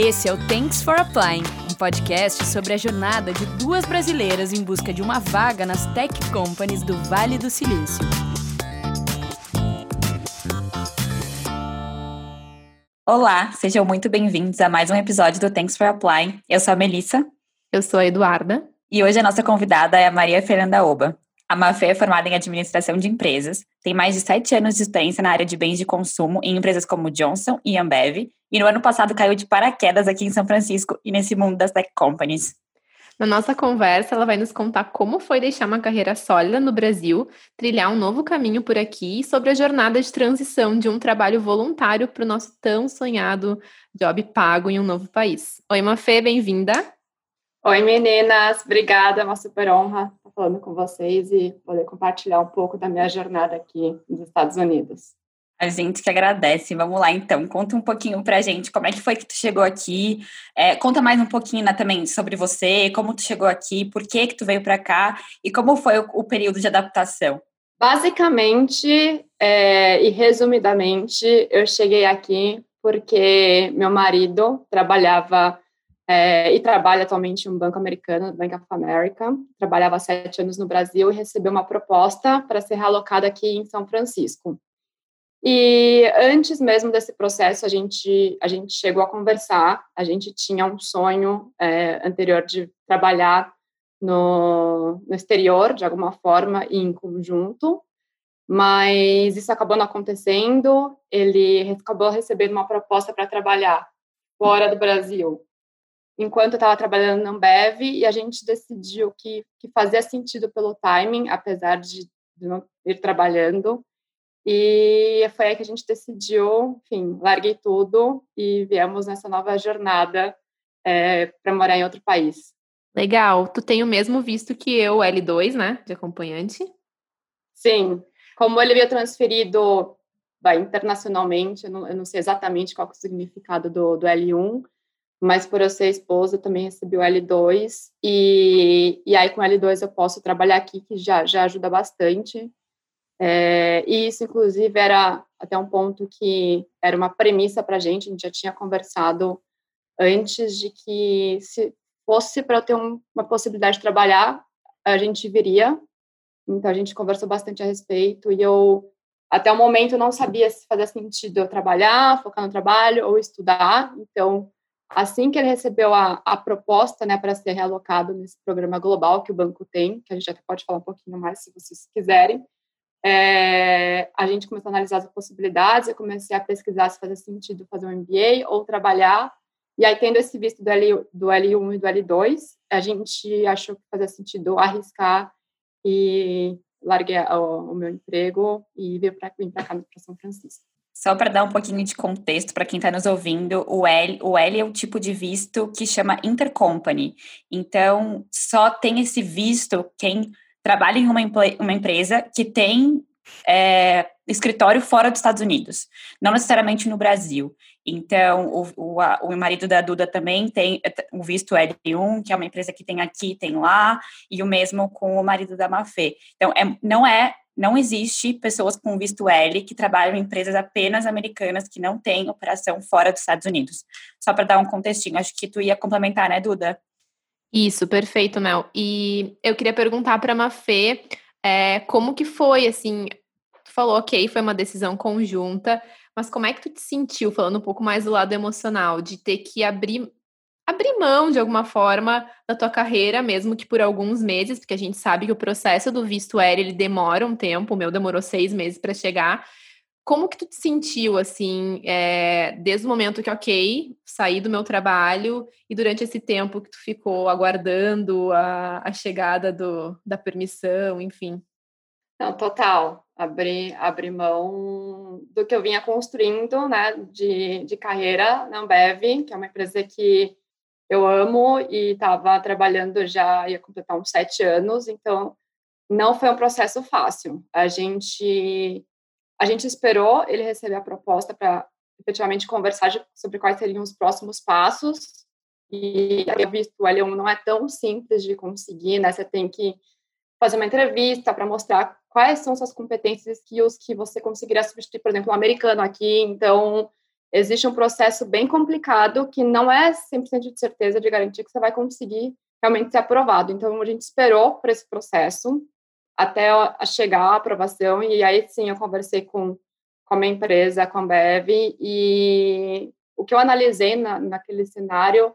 Esse é o Thanks for Applying, um podcast sobre a jornada de duas brasileiras em busca de uma vaga nas tech companies do Vale do Silício. Olá, sejam muito bem-vindos a mais um episódio do Thanks for Applying. Eu sou a Melissa. Eu sou a Eduarda. E hoje a nossa convidada é a Maria Fernanda Oba. A Mafê é formada em administração de empresas, tem mais de sete anos de experiência na área de bens de consumo em empresas como Johnson e Ambev, e no ano passado caiu de paraquedas aqui em São Francisco e nesse mundo das tech companies. Na nossa conversa, ela vai nos contar como foi deixar uma carreira sólida no Brasil, trilhar um novo caminho por aqui e sobre a jornada de transição de um trabalho voluntário para o nosso tão sonhado job pago em um novo país. Oi, Mafê, bem-vinda. Oi, meninas. Obrigada, é uma super honra estar falando com vocês e poder compartilhar um pouco da minha jornada aqui nos Estados Unidos. A gente que agradece. Vamos lá, então. Conta um pouquinho pra gente como é que foi que tu chegou aqui. É, conta mais um pouquinho né, também sobre você, como tu chegou aqui, por que que tu veio para cá e como foi o, o, período de adaptação. Basicamente é, e resumidamente, eu cheguei aqui porque meu marido trabalhava é, e trabalha atualmente em um banco americano, Bank of America. Trabalhava sete anos no Brasil e recebeu uma proposta para ser realocado aqui em São Francisco. E antes mesmo desse processo, a gente, a gente chegou a conversar. A gente tinha um sonho é, anterior de trabalhar no, no exterior, de alguma forma, e em conjunto, mas isso acabou não acontecendo. Ele acabou recebendo uma proposta para trabalhar fora do Brasil enquanto eu estava trabalhando na Ambev e a gente decidiu que, que fazia sentido pelo timing, apesar de, de não ir trabalhando. E foi aí que a gente decidiu, enfim, larguei tudo e viemos nessa nova jornada é, para morar em outro país. Legal. Tu tem o mesmo visto que eu, L2, né, de acompanhante? Sim. Como ele veio transferido vai, internacionalmente, eu não, eu não, sei exatamente qual é o significado do, do L1, mas por eu ser esposa, também recebi o L2, e, e aí com o L2 eu posso trabalhar aqui, que já, já ajuda bastante. É, e isso, inclusive, era até um ponto que era uma premissa para a gente, a gente já tinha conversado antes de que se fosse para ter um, uma possibilidade de trabalhar, a gente viria. Então, a gente conversou bastante a respeito, e eu, até o momento, não sabia se fazia sentido eu trabalhar, focar no trabalho ou estudar, então Assim que ele recebeu a, a proposta né, para ser realocado nesse programa global que o banco tem, que a gente até pode falar um pouquinho mais se vocês quiserem, é, a gente começou a analisar as possibilidades, eu comecei a pesquisar se fazia sentido fazer um MBA ou trabalhar, e aí tendo esse visto do, L, do L1 e do L2, a gente achou que fazia sentido arriscar e larguei o, o meu emprego e vir para cá para São Francisco. Só para dar um pouquinho de contexto para quem está nos ouvindo, o L, o L é o tipo de visto que chama intercompany. Então, só tem esse visto quem trabalha em uma, uma empresa que tem é, escritório fora dos Estados Unidos, não necessariamente no Brasil. Então, o, o, a, o marido da Duda também tem o visto L1, que é uma empresa que tem aqui, tem lá, e o mesmo com o marido da Mafê. Então, é, não é não existe pessoas com visto L que trabalham em empresas apenas americanas que não têm operação fora dos Estados Unidos. Só para dar um contextinho, acho que tu ia complementar, né, Duda? Isso, perfeito, Mel. E eu queria perguntar para a Mafê é, como que foi, assim, tu falou, ok, foi uma decisão conjunta, mas como é que tu te sentiu, falando um pouco mais do lado emocional, de ter que abrir abrir mão de alguma forma da tua carreira, mesmo que por alguns meses, porque a gente sabe que o processo do visto L ele demora um tempo, o meu demorou seis meses para chegar. Como que tu te sentiu, assim, é, desde o momento que, ok, saí do meu trabalho e durante esse tempo que tu ficou aguardando a, a chegada do, da permissão, enfim? Não, total. Abrir, abrir mão do que eu vinha construindo, né, de, de carreira na Ambev, que é uma empresa que eu amo e estava trabalhando já, ia completar uns sete anos, então não foi um processo fácil. A gente, a gente esperou ele receber a proposta para efetivamente conversar sobre quais seriam os próximos passos, e eu visto o L1 não é tão simples de conseguir, né? Você tem que fazer uma entrevista para mostrar quais são suas competências e skills que você conseguiria substituir, por exemplo, um americano aqui. Então, existe um processo bem complicado que não é 100% de certeza de garantir que você vai conseguir realmente ser aprovado. Então, a gente esperou por esse processo até chegar a aprovação, e aí sim eu conversei com, com a minha empresa, com a Bev, e o que eu analisei na, naquele cenário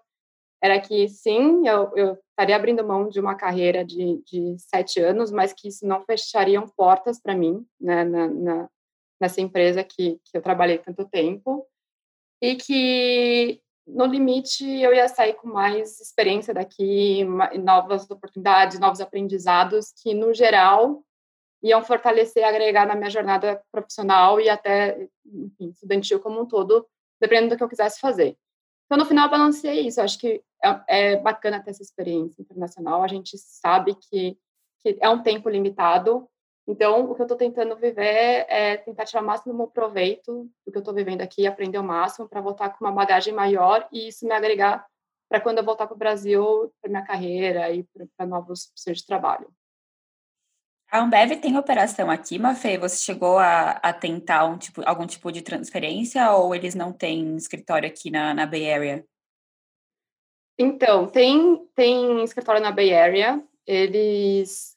era que sim, eu, eu estaria abrindo mão de uma carreira de, de sete anos, mas que isso não fechariam portas para mim, né, na, na, nessa empresa que, que eu trabalhei tanto tempo, e que no limite eu ia sair com mais experiência daqui, novas oportunidades, novos aprendizados que no geral iam fortalecer, agregar na minha jornada profissional e até enfim, estudantil como um todo, dependendo do que eu quisesse fazer. Então no final eu isso. Eu acho que é, é bacana ter essa experiência internacional. A gente sabe que, que é um tempo limitado então, o que eu estou tentando viver é tentar tirar o máximo proveito do que eu estou vivendo aqui, aprender o máximo para voltar com uma bagagem maior e isso me agregar para quando eu voltar para o Brasil, para minha carreira e para novos opções de trabalho. A Ambev tem operação aqui, Mafê? Você chegou a, a tentar um tipo, algum tipo de transferência ou eles não têm escritório aqui na, na Bay Area? Então, tem, tem escritório na Bay Area. Eles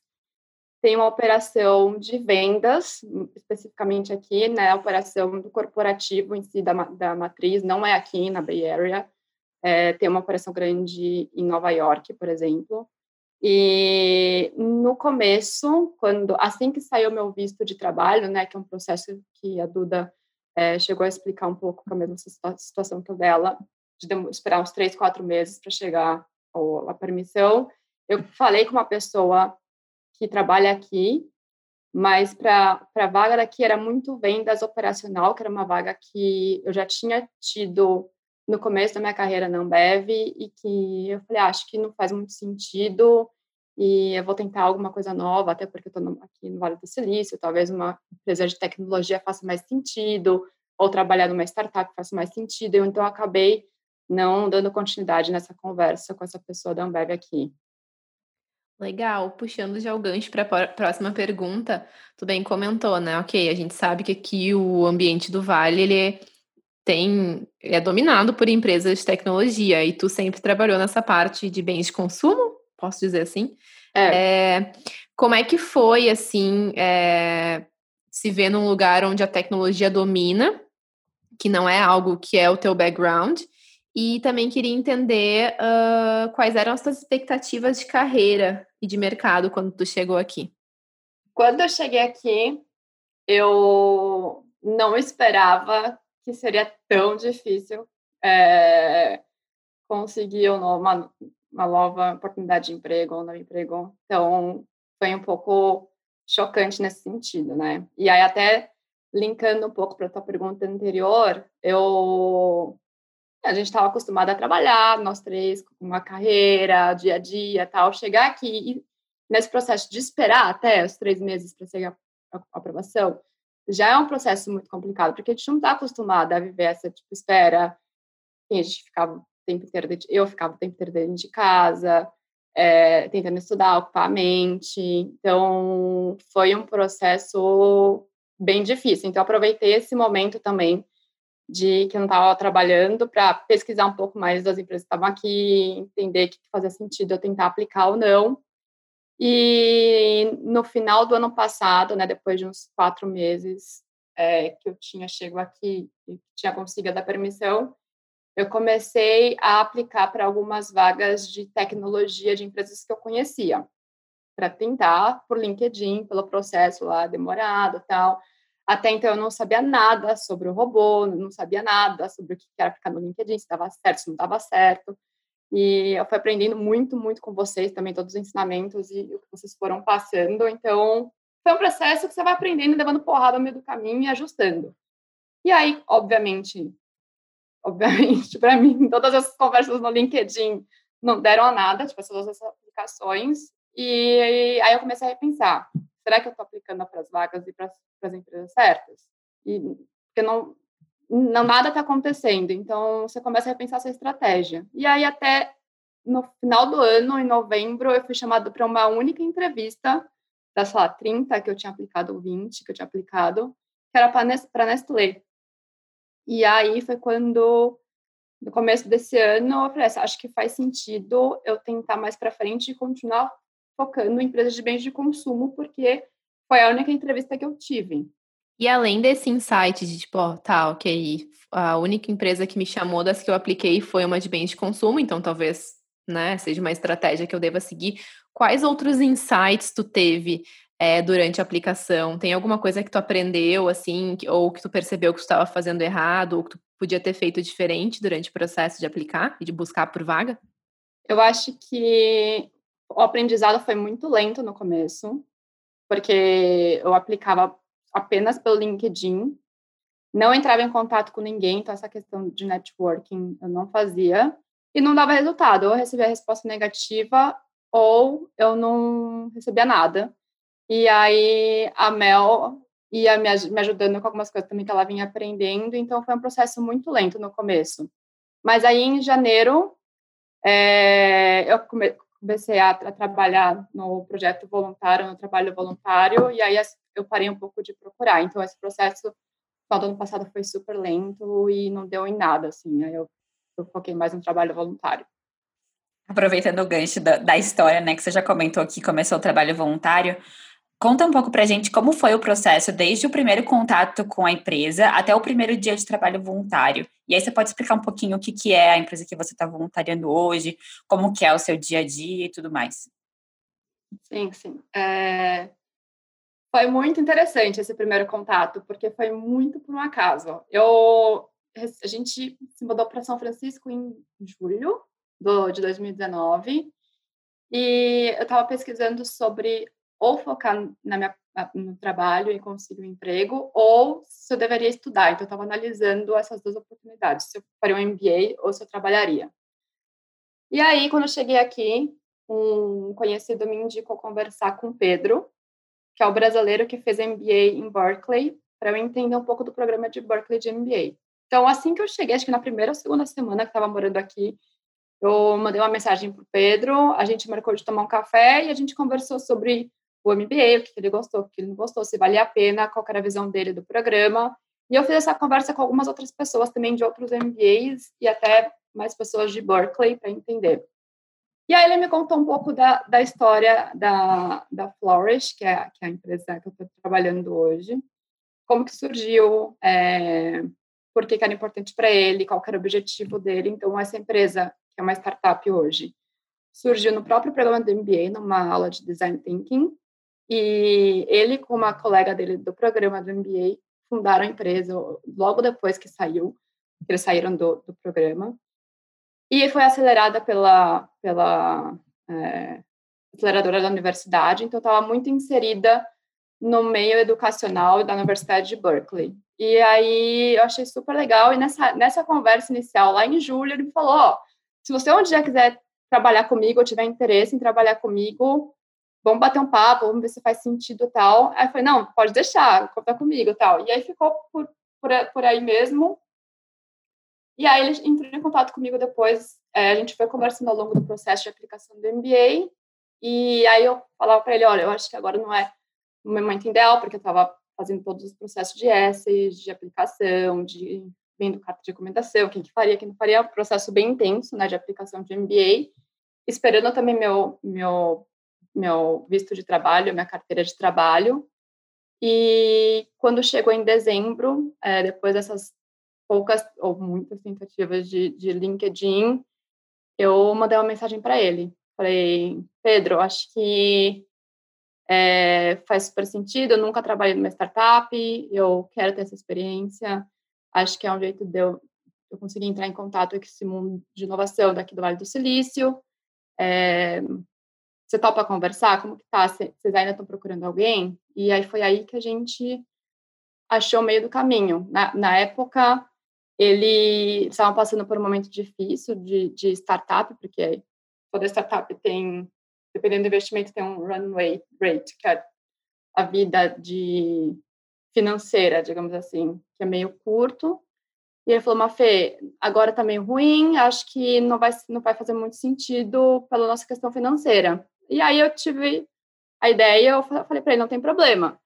tem uma operação de vendas, especificamente aqui, né, operação do corporativo em si da, da matriz, não é aqui na Bay Area, é, tem uma operação grande em Nova York, por exemplo, e no começo, quando assim que saiu meu visto de trabalho, né, que é um processo que a Duda é, chegou a explicar um pouco com a mesma situação que o dela, de esperar uns três, quatro meses para chegar a permissão, eu falei com uma pessoa que trabalha aqui, mas para a vaga daqui era muito vendas operacional, que era uma vaga que eu já tinha tido no começo da minha carreira na Ambev e que eu falei, ah, acho que não faz muito sentido e eu vou tentar alguma coisa nova, até porque eu estou aqui no Vale do Silício, talvez uma empresa de tecnologia faça mais sentido, ou trabalhar numa startup faça mais sentido, então eu acabei não dando continuidade nessa conversa com essa pessoa da Ambev aqui. Legal, puxando já o gancho para a próxima pergunta, tu bem comentou, né? Ok, a gente sabe que aqui o ambiente do Vale ele tem é dominado por empresas de tecnologia e tu sempre trabalhou nessa parte de bens de consumo, posso dizer assim? É. é como é que foi assim é, se ver num lugar onde a tecnologia domina, que não é algo que é o teu background? E também queria entender uh, quais eram as tuas expectativas de carreira e de mercado quando tu chegou aqui. Quando eu cheguei aqui, eu não esperava que seria tão difícil é, conseguir uma, uma nova oportunidade de emprego ou um novo emprego. Então, foi um pouco chocante nesse sentido, né? E aí, até linkando um pouco para a tua pergunta anterior, eu a gente estava acostumado a trabalhar, nós três, com uma carreira, dia a dia tal. Chegar aqui e nesse processo de esperar até os três meses para ser a, aprovação, já é um processo muito complicado, porque a gente não está acostumado a viver essa tipo, espera. a gente ficava o tempo inteiro, eu ficava o tempo inteiro dentro de casa, é, tentando estudar, ocupar a mente. Então, foi um processo bem difícil. Então, aproveitei esse momento também de que eu não estava trabalhando para pesquisar um pouco mais das empresas que estavam aqui, entender que fazia sentido eu tentar aplicar ou não. E no final do ano passado, né, depois de uns quatro meses é, que eu tinha chego aqui e tinha conseguido a permissão, eu comecei a aplicar para algumas vagas de tecnologia de empresas que eu conhecia, para tentar por LinkedIn, pelo processo lá demorado tal até então eu não sabia nada sobre o robô, não sabia nada sobre o que era ficar no LinkedIn, se estava certo, se não estava certo. E eu fui aprendendo muito, muito com vocês também, todos os ensinamentos e o que vocês foram passando. Então, foi um processo que você vai aprendendo, levando porrada no meio do caminho e ajustando. E aí, obviamente, obviamente, para mim, todas essas conversas no LinkedIn não deram a nada, tipo, todas essas aplicações. E aí eu comecei a repensar será que eu estou aplicando para as vagas e para as empresas certas? E porque não, não nada está acontecendo, então você começa a repensar a sua estratégia. E aí até no final do ano, em novembro, eu fui chamada para uma única entrevista das, sei lá, 30 que eu tinha aplicado, ou 20 que eu tinha aplicado, que era para Nestlé. E aí foi quando, no começo desse ano, eu falei, acho que faz sentido eu tentar mais para frente e continuar focando em empresas de bens de consumo, porque foi a única entrevista que eu tive. E além desse insight de tipo, ó, tá, ok, a única empresa que me chamou das que eu apliquei foi uma de bens de consumo, então talvez, né, seja uma estratégia que eu deva seguir. Quais outros insights tu teve é, durante a aplicação? Tem alguma coisa que tu aprendeu, assim, ou que tu percebeu que tu estava fazendo errado, ou que tu podia ter feito diferente durante o processo de aplicar e de buscar por vaga? Eu acho que o aprendizado foi muito lento no começo, porque eu aplicava apenas pelo LinkedIn, não entrava em contato com ninguém, então essa questão de networking eu não fazia e não dava resultado. Ou eu recebia resposta negativa ou eu não recebia nada. E aí a Mel ia me, ajudando com algumas coisas também que ela vinha aprendendo, então foi um processo muito lento no começo. Mas aí em janeiro é, eu comecei a, a, trabalhar no projeto voluntário, no trabalho voluntário, e aí eu parei um pouco de procurar. Então, esse processo, no ano passado, foi super lento e não deu em nada, assim. Aí eu, eu foquei mais no trabalho voluntário. Aproveitando o gancho da, da história, né, que você já comentou que começou o trabalho voluntário, Conta um pouco pra gente como foi o processo desde o primeiro contato com a empresa até o primeiro dia de trabalho voluntário. E aí você pode explicar um pouquinho o que, que é a empresa que você está voluntariando hoje, como que é o seu dia a dia e tudo mais. Sim, sim. É... Foi muito interessante esse primeiro contato, porque foi muito por um acaso. Eu, a gente se mudou para São Francisco em julho do, de 2019 e eu estava pesquisando sobre ou focar na minha, no trabalho e conseguir um emprego, ou se eu deveria estudar. Então, eu estava analisando essas duas oportunidades, se eu faria um MBA ou se eu trabalharia. E aí, quando eu cheguei aqui, um conhecido me indicou conversar com o Pedro, que é o brasileiro que fez MBA em Berkeley, para eu entender um pouco do programa de Berkeley de MBA. Então, assim que eu cheguei, acho que na primeira ou segunda semana que estava morando aqui, eu mandei uma mensagem para o Pedro, a gente marcou de tomar um café e a gente conversou sobre o MBA, o que ele gostou, o que ele não gostou, se valia a pena, qual era a visão dele do programa. E eu fiz essa conversa com algumas outras pessoas também de outros MBAs e até mais pessoas de Berkeley para entender. E aí ele me contou um pouco da, da história da, da Flourish, que é, que é a empresa que eu estou trabalhando hoje, como que surgiu, é, por que, que era importante para ele, qual era o objetivo dele. Então, essa empresa, que é uma startup hoje, surgiu no próprio programa do MBA, numa aula de Design Thinking, e ele, com uma colega dele do programa do MBA, fundaram a empresa logo depois que saiu, que eles saíram do, do programa. E foi acelerada pela, pela é, aceleradora da universidade, então estava muito inserida no meio educacional da Universidade de Berkeley. E aí eu achei super legal. E nessa, nessa conversa inicial, lá em julho, ele me falou: oh, se você um dia quiser trabalhar comigo ou tiver interesse em trabalhar comigo, vamos bater um papo, vamos ver se faz sentido tal. Aí eu falei, não, pode deixar, conta comigo tal. E aí ficou por, por, por aí mesmo. E aí ele entrou em contato comigo depois, é, a gente foi conversando ao longo do processo de aplicação do MBA, e aí eu falava para ele, olha, eu acho que agora não é o momento ideal, porque eu estava fazendo todos os processos de essays, de aplicação, de vendo carta de recomendação, quem que faria, quem não faria, um processo bem intenso, né, de aplicação de MBA, esperando também meu, meu meu visto de trabalho, minha carteira de trabalho. E quando chegou em dezembro, é, depois dessas poucas ou muitas tentativas de, de LinkedIn, eu mandei uma mensagem para ele. Falei, Pedro, acho que é, faz super sentido. Eu nunca trabalhei numa startup, eu quero ter essa experiência. Acho que é um jeito de eu, eu conseguir entrar em contato com esse mundo de inovação daqui do Vale do Silício. É, você topa conversar? Como que tá? Vocês ainda estão procurando alguém? E aí foi aí que a gente achou o meio do caminho. Na, na época, eles estavam passando por um momento difícil de, de startup, porque toda startup tem, dependendo do investimento, tem um runway rate, que é a vida de financeira, digamos assim, que é meio curto. E ele falou, Mafê, agora tá meio ruim, acho que não vai, não vai fazer muito sentido pela nossa questão financeira. E aí eu tive a ideia, eu falei para ele, não tem problema.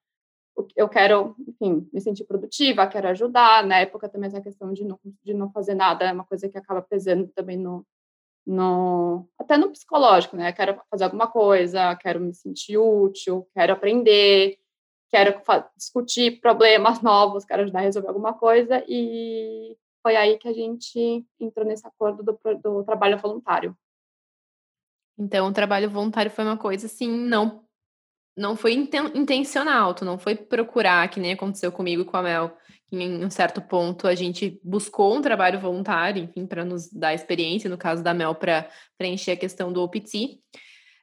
eu quero, enfim, me sentir produtiva, quero ajudar. Na época também essa questão de não, de não fazer nada é uma coisa que acaba pesando também no, no até no psicológico, né? Quero fazer alguma coisa, quero me sentir útil, quero aprender, quero discutir problemas novos, quero ajudar a resolver alguma coisa e foi aí que a gente entrou nesse acordo do, do trabalho voluntário. Então, o trabalho voluntário foi uma coisa assim, não não foi inten intencional, tu não foi procurar, que nem aconteceu comigo e com a Mel, que em um certo ponto a gente buscou um trabalho voluntário, enfim, para nos dar experiência, no caso da Mel, para preencher a questão do OPT.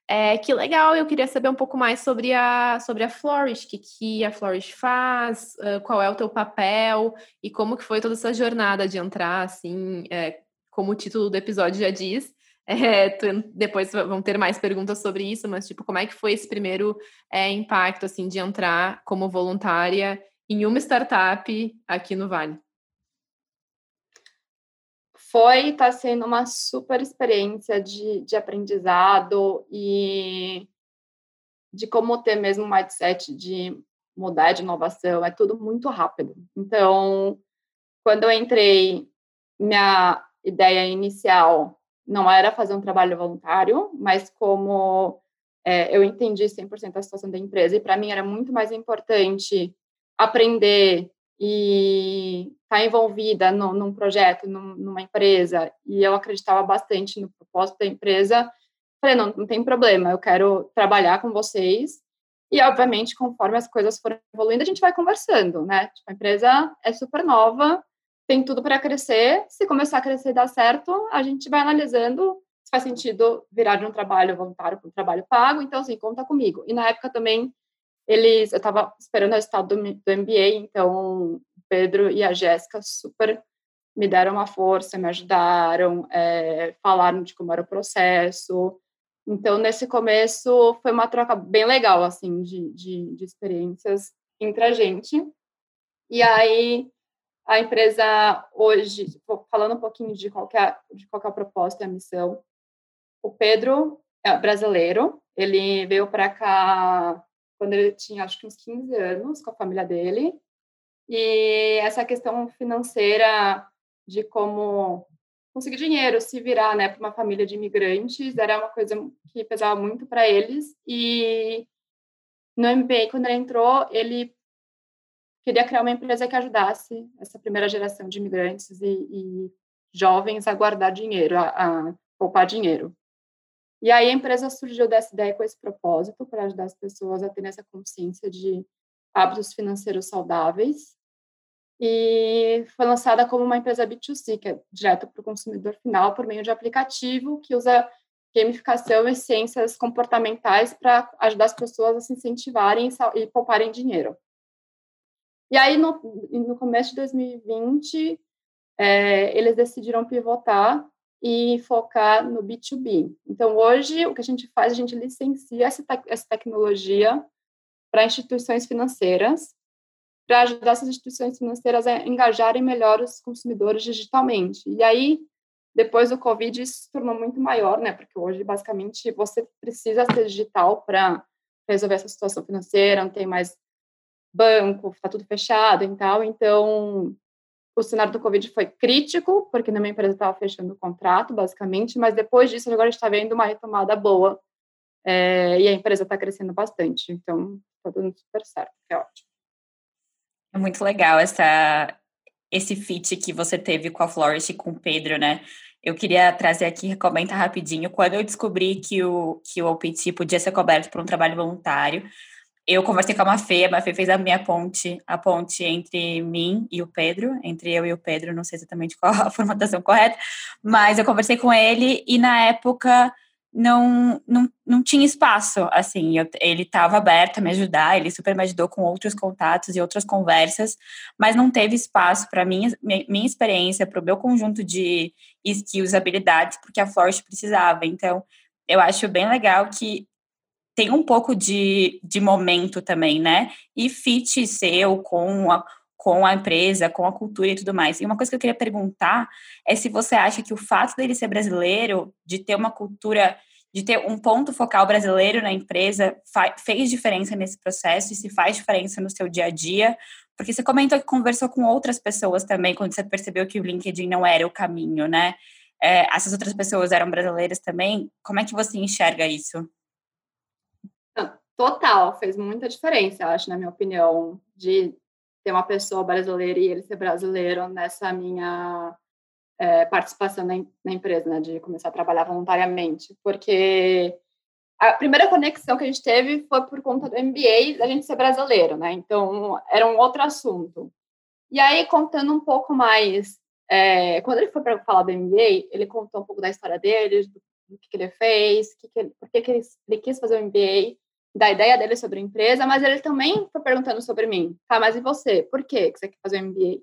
É, que legal, eu queria saber um pouco mais sobre a, sobre a Flourish, o que, que a Flourish faz, qual é o teu papel e como que foi toda essa jornada de entrar, assim, é, como o título do episódio já diz, é, depois vão ter mais perguntas sobre isso, mas tipo, como é que foi esse primeiro é, impacto assim de entrar como voluntária em uma startup aqui no Vale? Foi, está sendo uma super experiência de, de aprendizado e de como ter mesmo um mindset de mudar de inovação, é tudo muito rápido. Então, quando eu entrei, minha ideia inicial não era fazer um trabalho voluntário, mas como é, eu entendi 100% a situação da empresa, e para mim era muito mais importante aprender e estar tá envolvida no, num projeto, num, numa empresa, e eu acreditava bastante no propósito da empresa, falei, não, não tem problema, eu quero trabalhar com vocês, e, obviamente, conforme as coisas forem evoluindo, a gente vai conversando, né? Tipo, a empresa é super nova, tem tudo para crescer. Se começar a crescer e dar certo, a gente vai analisando se faz sentido virar de um trabalho voluntário para um trabalho pago. Então, assim, conta comigo. E na época também, eles, eu estava esperando o resultado do, do MBA, então o Pedro e a Jéssica super me deram uma força, me ajudaram, é, falaram de como era o processo. Então, nesse começo, foi uma troca bem legal, assim, de, de, de experiências entre a gente. E aí, a empresa hoje, falando um pouquinho de qual é, de qual é proposta e a missão, o Pedro é brasileiro, ele veio para cá quando ele tinha acho que uns 15 anos com a família dele. E essa questão financeira de como conseguir dinheiro, se virar, né, para uma família de imigrantes, era uma coisa que pesava muito para eles. E no MBA, quando ele entrou, ele queria criar uma empresa que ajudasse essa primeira geração de imigrantes e, e jovens a guardar dinheiro, a, a, poupar dinheiro. E aí a empresa surgiu dessa ideia com esse propósito, para ajudar as pessoas a terem essa consciência de hábitos financeiros saudáveis. E foi lançada como uma empresa B2C, que é direto para o consumidor final, por meio de aplicativo que usa gamificação e ciências comportamentais para ajudar as pessoas a se incentivarem e pouparem dinheiro. E aí, no, no começo de 2020, é, eles decidiram pivotar e focar no B2B. Então, hoje, o que a gente faz, a gente licencia essa, te essa tecnologia para instituições financeiras, para ajudar essas instituições financeiras a engajarem melhor os consumidores digitalmente. E aí, depois do Covid, isso se tornou muito maior, né? Porque hoje, basicamente, você precisa ser digital para resolver essa situação financeira, não tem mais banco, está tudo fechado e tal. Então, o cenário do Covid foi crítico, porque na minha empresa estava fechando o contrato, basicamente, mas depois disso, agora a gente está vendo uma retomada boa é, e a empresa está crescendo dando Então, está dando super certo, é ótimo. É muito legal essa, esse fit que você teve com a Flourish e com o Pedro, né? Eu queria trazer aqui, comentar rapidinho, quando eu descobri que o, que o OPT podia ser coberto por um trabalho voluntário, eu conversei com a Mafê, a Mafê fez a minha ponte, a ponte entre mim e o Pedro, entre eu e o Pedro, não sei exatamente qual a formatação correta, mas eu conversei com ele e na época não, não, não tinha espaço, assim, eu, ele estava aberto a me ajudar, ele super me ajudou com outros contatos e outras conversas, mas não teve espaço para minha, minha experiência, para o meu conjunto de skills, habilidades, porque a Flourish precisava, então eu acho bem legal que tem um pouco de, de momento também, né? E fit seu com a, com a empresa, com a cultura e tudo mais. E uma coisa que eu queria perguntar é se você acha que o fato dele ser brasileiro, de ter uma cultura de ter um ponto focal brasileiro na empresa fez diferença nesse processo e se faz diferença no seu dia a dia? Porque você comentou que conversou com outras pessoas também quando você percebeu que o LinkedIn não era o caminho, né? É, essas outras pessoas eram brasileiras também. Como é que você enxerga isso? Total, fez muita diferença, eu acho, na minha opinião, de ter uma pessoa brasileira e ele ser brasileiro nessa minha é, participação na, na, empresa, né, de começar a trabalhar voluntariamente, porque a primeira conexão que a gente teve foi por conta do MBA da gente ser brasileiro, né, então era um outro assunto. E aí, contando um pouco mais, é, quando ele foi para falar do MBA, ele contou um pouco da história dele, do, do que, que, ele fez, que que ele, por que, que ele, ele quis fazer o MBA, da ideia dele sobre a empresa, mas ele também foi perguntando sobre mim. Tá, mas e você? Por que você quer fazer um MBA?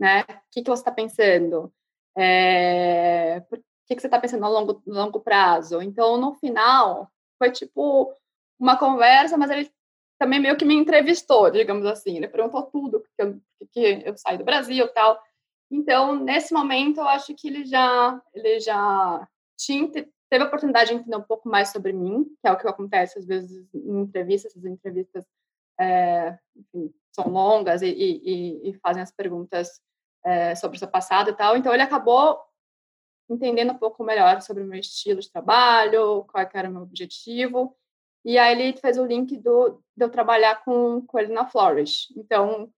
Né? O que, que você está pensando? É... Que, que você está pensando a longo, longo prazo? Então, no final, foi tipo uma conversa, mas ele também meio que me entrevistou, digamos assim. Ele perguntou tudo, porque eu, porque eu saí do Brasil e tal. Então, nesse momento, eu acho que ele já, ele já tinha teve a oportunidade de entender um pouco mais sobre mim, que é o que acontece às vezes em entrevistas, as entrevistas é, enfim, são longas e, e, e, fazem as perguntas é, sobre o seu passado e tal. Então ele acabou entendendo um pouco melhor sobre o meu estilo de trabalho, qual era o meu objetivo. E aí ele fez o link do, de eu trabalhar com, com ele na Flourish. Então,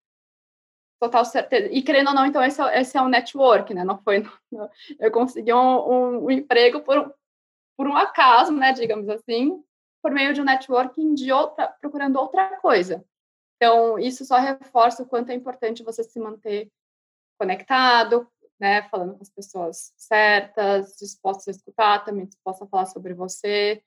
total certeza. E querendo ou não, então esse é, esse é um network, né? Não foi... Não, eu consegui um, um, um emprego por, por um acaso, né, digamos assim, por meio de um networking de outra, procurando outra coisa. Então, isso só reforça o quanto é importante você se manter conectado, né, falando com as pessoas certas, dispostas a escutar, também disposta a falar sobre você.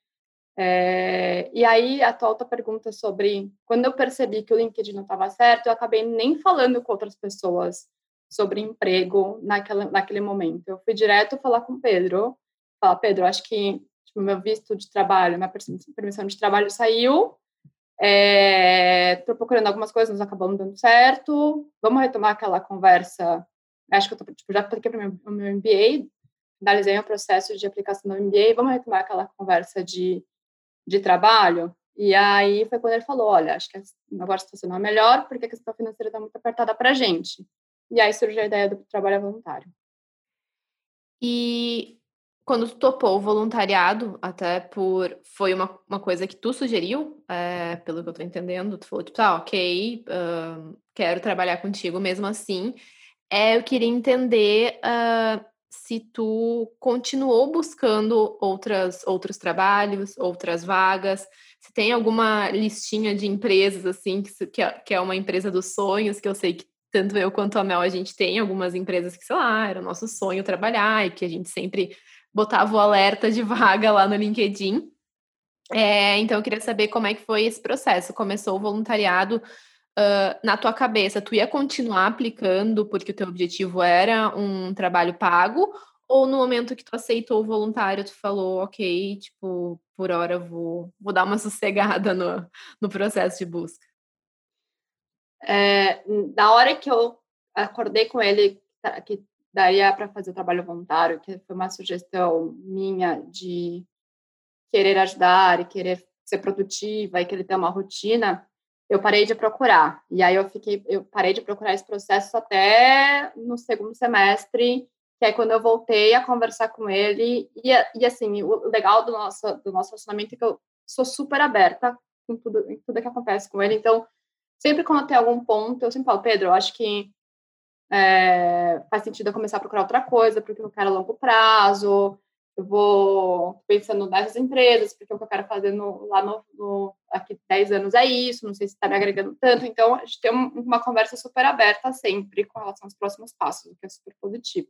É, e aí, a tua outra pergunta sobre quando eu percebi que o LinkedIn não estava certo, eu acabei nem falando com outras pessoas sobre emprego naquela, naquele momento. Eu fui direto falar com o Pedro, fala, Pedro, acho que tipo, meu visto de trabalho, minha permissão de trabalho saiu, estou é, procurando algumas coisas, nós acabamos dando certo, vamos retomar aquela conversa, acho que eu tô, tipo, já apliquei para o meu MBA, finalizei o processo de aplicação do MBA, vamos retomar aquela conversa de, de trabalho, e aí foi quando ele falou, olha, acho que agora a situação não é melhor, porque a questão financeira está muito apertada para a gente. E aí surgiu a ideia do trabalho voluntário. E quando tu topou o voluntariado, até por. Foi uma, uma coisa que tu sugeriu, é, pelo que eu tô entendendo. Tu falou, tipo, tá, ok, uh, quero trabalhar contigo mesmo assim. É, eu queria entender uh, se tu continuou buscando outras, outros trabalhos, outras vagas, se tem alguma listinha de empresas, assim, que, é, que é uma empresa dos sonhos, que eu sei que tanto eu quanto a Mel, a gente tem algumas empresas que, sei lá, era o nosso sonho trabalhar e que a gente sempre botava o alerta de vaga lá no LinkedIn. É, então, eu queria saber como é que foi esse processo. Começou o voluntariado uh, na tua cabeça, tu ia continuar aplicando porque o teu objetivo era um trabalho pago? Ou no momento que tu aceitou o voluntário, tu falou, ok, tipo, por hora vou, vou dar uma sossegada no, no processo de busca? É, na hora que eu acordei com ele, que daria para fazer o trabalho voluntário, que foi uma sugestão minha de querer ajudar e querer ser produtiva e querer ter uma rotina, eu parei de procurar. E aí eu fiquei, eu parei de procurar esse processo até no segundo semestre, que é quando eu voltei a conversar com ele. E, e assim, o legal do nosso, do nosso relacionamento é que eu sou super aberta com tudo, em tudo que acontece com ele. Então, sempre quando tem algum ponto, eu sempre falo, Pedro, eu acho que é, faz sentido eu começar a procurar outra coisa, porque eu quero a longo prazo, eu vou pensando nessas empresas, porque o que eu quero fazer no, lá no, no, aqui 10 anos é isso, não sei se está me agregando tanto, então a gente tem uma conversa super aberta sempre com relação aos próximos passos, o que é super positivo.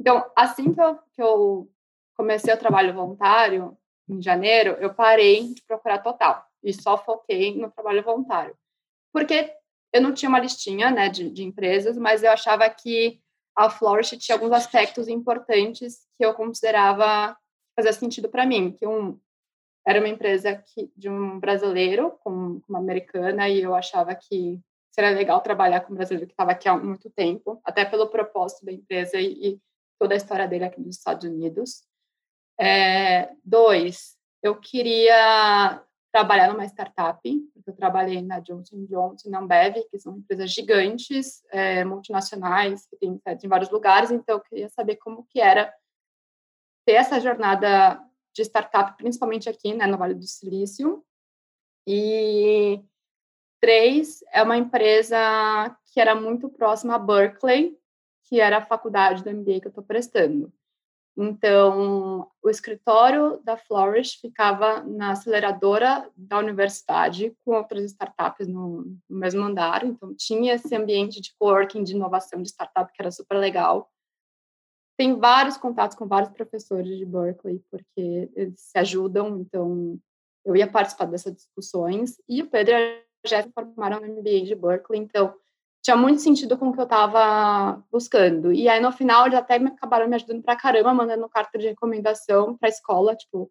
Então, assim que eu, que eu comecei o trabalho voluntário, em janeiro, eu parei de procurar total e só foquei no trabalho voluntário. Porque eu não tinha uma listinha né, de, de empresas, mas eu achava que a Flourish tinha alguns aspectos importantes que eu considerava fazer sentido para mim, que um era uma empresa que, de um brasileiro com uma americana e eu achava que seria legal trabalhar com um brasileiro que estava aqui há muito tempo, até pelo propósito da empresa e, e toda a história dele aqui nos Estados Unidos. É, dois, eu queria trabalhar numa startup, porque eu trabalhei na Johnson Johnson na Ambev, que são empresas gigantes, é, multinacionais, que têm sede em vários lugares, então eu queria saber como que era ter essa jornada de startup, principalmente aqui, né, no Vale do Silício. E três, é uma empresa que era muito próxima a Berkeley, que era a faculdade do MBA que eu estou prestando. Então, o escritório da Flourish ficava na aceleradora da universidade, com outras startups no, no mesmo andar. Então, tinha esse ambiente de coworking, de inovação de startup, que era super legal. Tem vários contatos com vários professores de Berkeley, porque eles se ajudam. Então, eu ia participar dessas discussões. E o Pedro e a Jéssica formaram no MBA de Berkeley. Então, tinha muito sentido com o que eu estava buscando. E aí, no final, eles até acabaram me ajudando pra caramba, mandando carta de recomendação para a escola, tipo,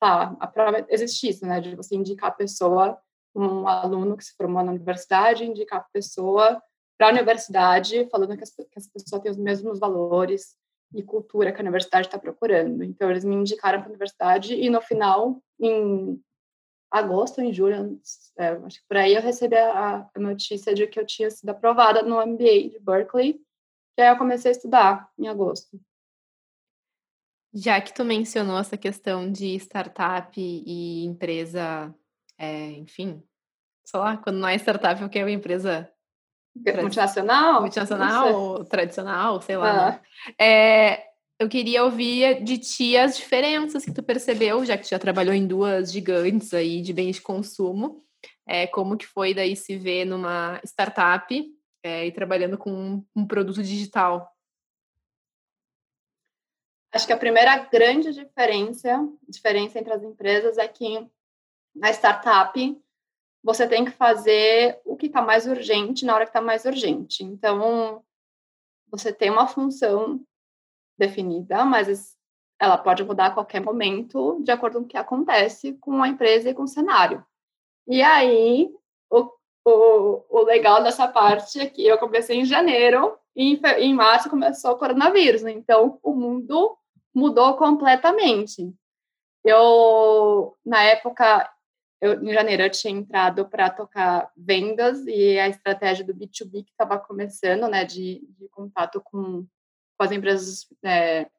a, a prova existe isso, né, de você indicar a pessoa, um aluno que se formou na universidade, indicar a pessoa para a universidade, falando que, as, que essa pessoa tem os mesmos valores e cultura que a universidade está procurando. Então, eles me indicaram para a universidade e, no final, em agosto, em julho, é, acho que por aí eu recebi a, a, notícia de que eu tinha sido aprovada no MBA de Berkeley, que aí eu comecei a estudar em agosto. Já que tu mencionou essa questão de startup e empresa, é, enfim, sei lá, quando não é startup, o que é uma empresa multinacional? Multinacional ou tradicional, sei lá. Ah. Né? É, eu queria ouvir de ti as diferenças que tu percebeu, já que tu já trabalhou em duas gigantes aí de bens de consumo. É, como que foi daí se ver numa startup é, e trabalhando com um, um produto digital? Acho que a primeira grande diferença, diferença entre as empresas é que na startup você tem que fazer o que está mais urgente na hora que está mais urgente. Então, você tem uma função definida, mas ela pode mudar a qualquer momento, de acordo com o que acontece com a empresa e com o cenário. E aí, o, o, o legal dessa parte é que eu comecei em janeiro e em, março começou o coronavírus, né? então o mundo mudou completamente. Eu, na época, eu, em janeiro eu tinha entrado para tocar vendas e a estratégia do B2B que estava começando, né, de, de contato com com as empresas é,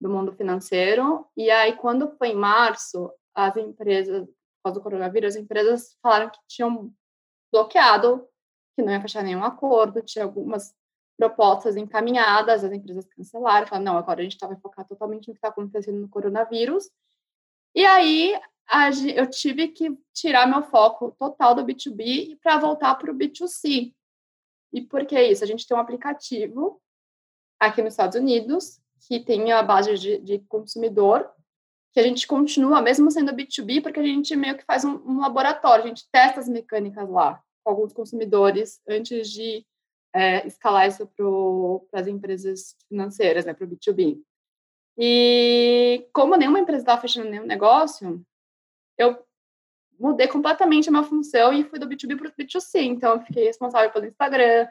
do mundo financeiro. E aí, quando foi em março, as empresas, por causa do coronavírus, as empresas falaram que tinham bloqueado, que não ia fechar nenhum acordo, tinha algumas propostas encaminhadas, as empresas cancelaram, falaram, não, agora a gente tá, vai focar totalmente no que está acontecendo no coronavírus. E aí, eu tive que tirar meu foco total do B2B para voltar para o B2C. E por que isso? A gente tem um aplicativo aqui nos Estados Unidos, que tem a base de, de consumidor, que a gente continua, mesmo sendo B2B, porque a gente meio que faz um, um laboratório, a gente testa as mecânicas lá com alguns consumidores antes de é, escalar isso para as empresas financeiras, né, para o B2B. E como nenhuma empresa estava fechando nenhum negócio, eu mudei completamente a minha função e fui do B2B para o B2C. Então, eu fiquei responsável pelo Instagram,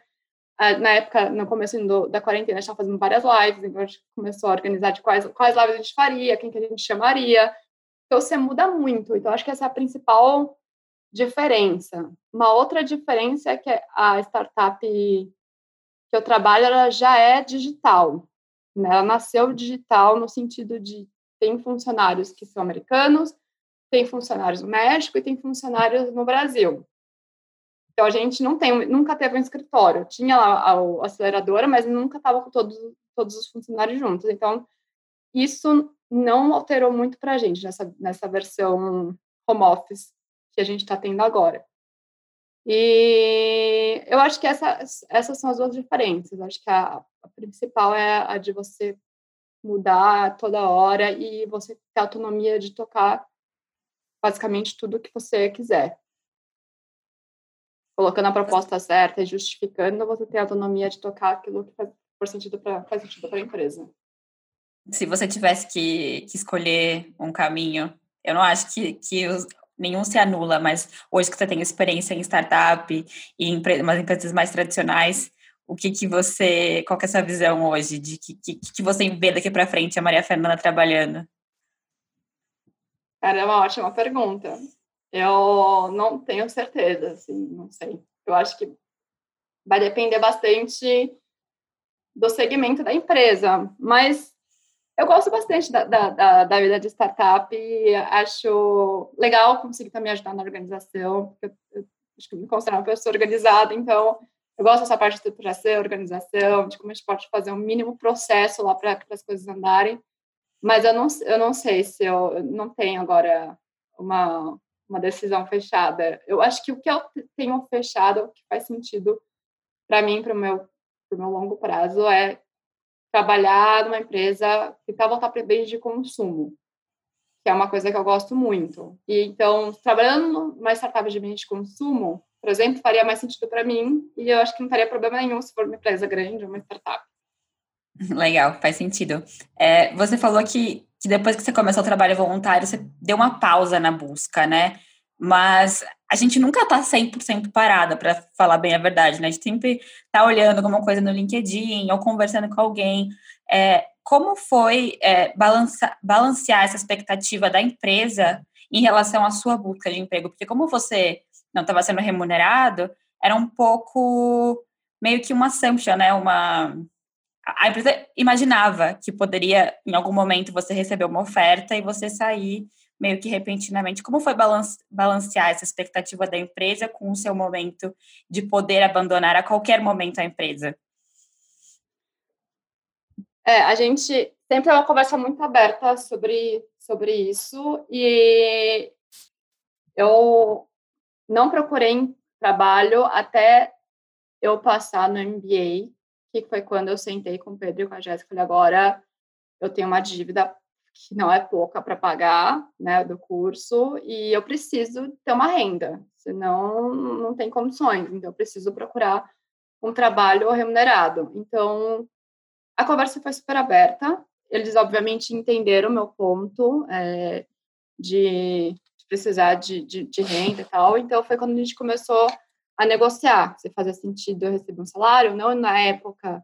na época, no começo do, da quarentena, a gente estava fazendo várias lives, então a gente começou a organizar de quais, quais lives a gente faria, quem que a gente chamaria. Então, você muda muito. Então, acho que essa é a principal diferença. Uma outra diferença é que a startup que eu trabalho, ela já é digital. Né? Ela nasceu digital no sentido de tem funcionários que são americanos, tem funcionários no México e tem funcionários no Brasil. Então a gente não tem, nunca teve um escritório. Tinha lá a, aceleradora, mas nunca estava com todos, todos os funcionários juntos. Então isso não alterou muito para a gente nessa, nessa versão home office que a gente está tendo agora. E eu acho que essa, essas são as duas diferenças. Eu acho que a, a principal é a de você mudar toda hora e você ter autonomia de tocar basicamente tudo que você quiser colocando a proposta certa e justificando, você tem a autonomia de tocar aquilo que faz, por sentido pra, faz sentido para a empresa. Se você tivesse que, que, escolher um caminho, eu não acho que, que os, nenhum se anula, mas hoje que você tem experiência em startup e em umas empresas mais tradicionais, o que que você, qual que é a sua visão hoje de que, que, que você vê daqui para frente a Maria Fernanda trabalhando? Cara, é uma ótima pergunta. Eu não tenho certeza, assim, não sei. Eu acho que vai depender bastante do segmento da empresa, mas eu gosto bastante da, da, da, vida de startup e acho legal conseguir também ajudar na organização, porque eu, eu acho que me considero uma pessoa organizada, então eu gosto dessa parte de estruturação, organização, de como a gente pode fazer um mínimo processo lá para as coisas andarem, mas eu não, eu não sei se eu, eu não tenho agora uma, uma decisão fechada. Eu acho que o que eu tenho fechado, o que faz sentido para mim, para o meu, meu longo prazo, é trabalhar numa empresa que está voltar para bens de consumo, que é uma coisa que eu gosto muito. E então, trabalhando numa startup de bens de consumo, por exemplo, faria mais sentido para mim e eu acho que não teria problema nenhum se for uma empresa grande ou uma startup. Legal, faz sentido. É, você falou que, que depois que você começou o trabalho voluntário, você deu uma pausa na busca, né? Mas a gente nunca está 100% parada, para falar bem a verdade, né? A gente sempre está olhando alguma coisa no LinkedIn ou conversando com alguém. É, como foi é, balança, balancear essa expectativa da empresa em relação à sua busca de emprego? Porque como você não estava sendo remunerado, era um pouco meio que uma assumption, né? Uma a empresa imaginava que poderia, em algum momento, você receber uma oferta e você sair meio que repentinamente. Como foi balancear essa expectativa da empresa com o seu momento de poder abandonar a qualquer momento a empresa? É, a gente sempre é uma conversa muito aberta sobre, sobre isso e eu não procurei trabalho até eu passar no MBA, que foi quando eu sentei com o Pedro e com a Jéssica falei, agora eu tenho uma dívida que não é pouca para pagar, né, do curso, e eu preciso ter uma renda, senão não tem condições, então eu preciso procurar um trabalho remunerado. Então, a conversa foi super aberta, eles obviamente entenderam o meu ponto é, de, de, precisar de, de, de renda e tal, então foi quando a gente começou a negociar, se fazia sentido eu receber um salário, não na época.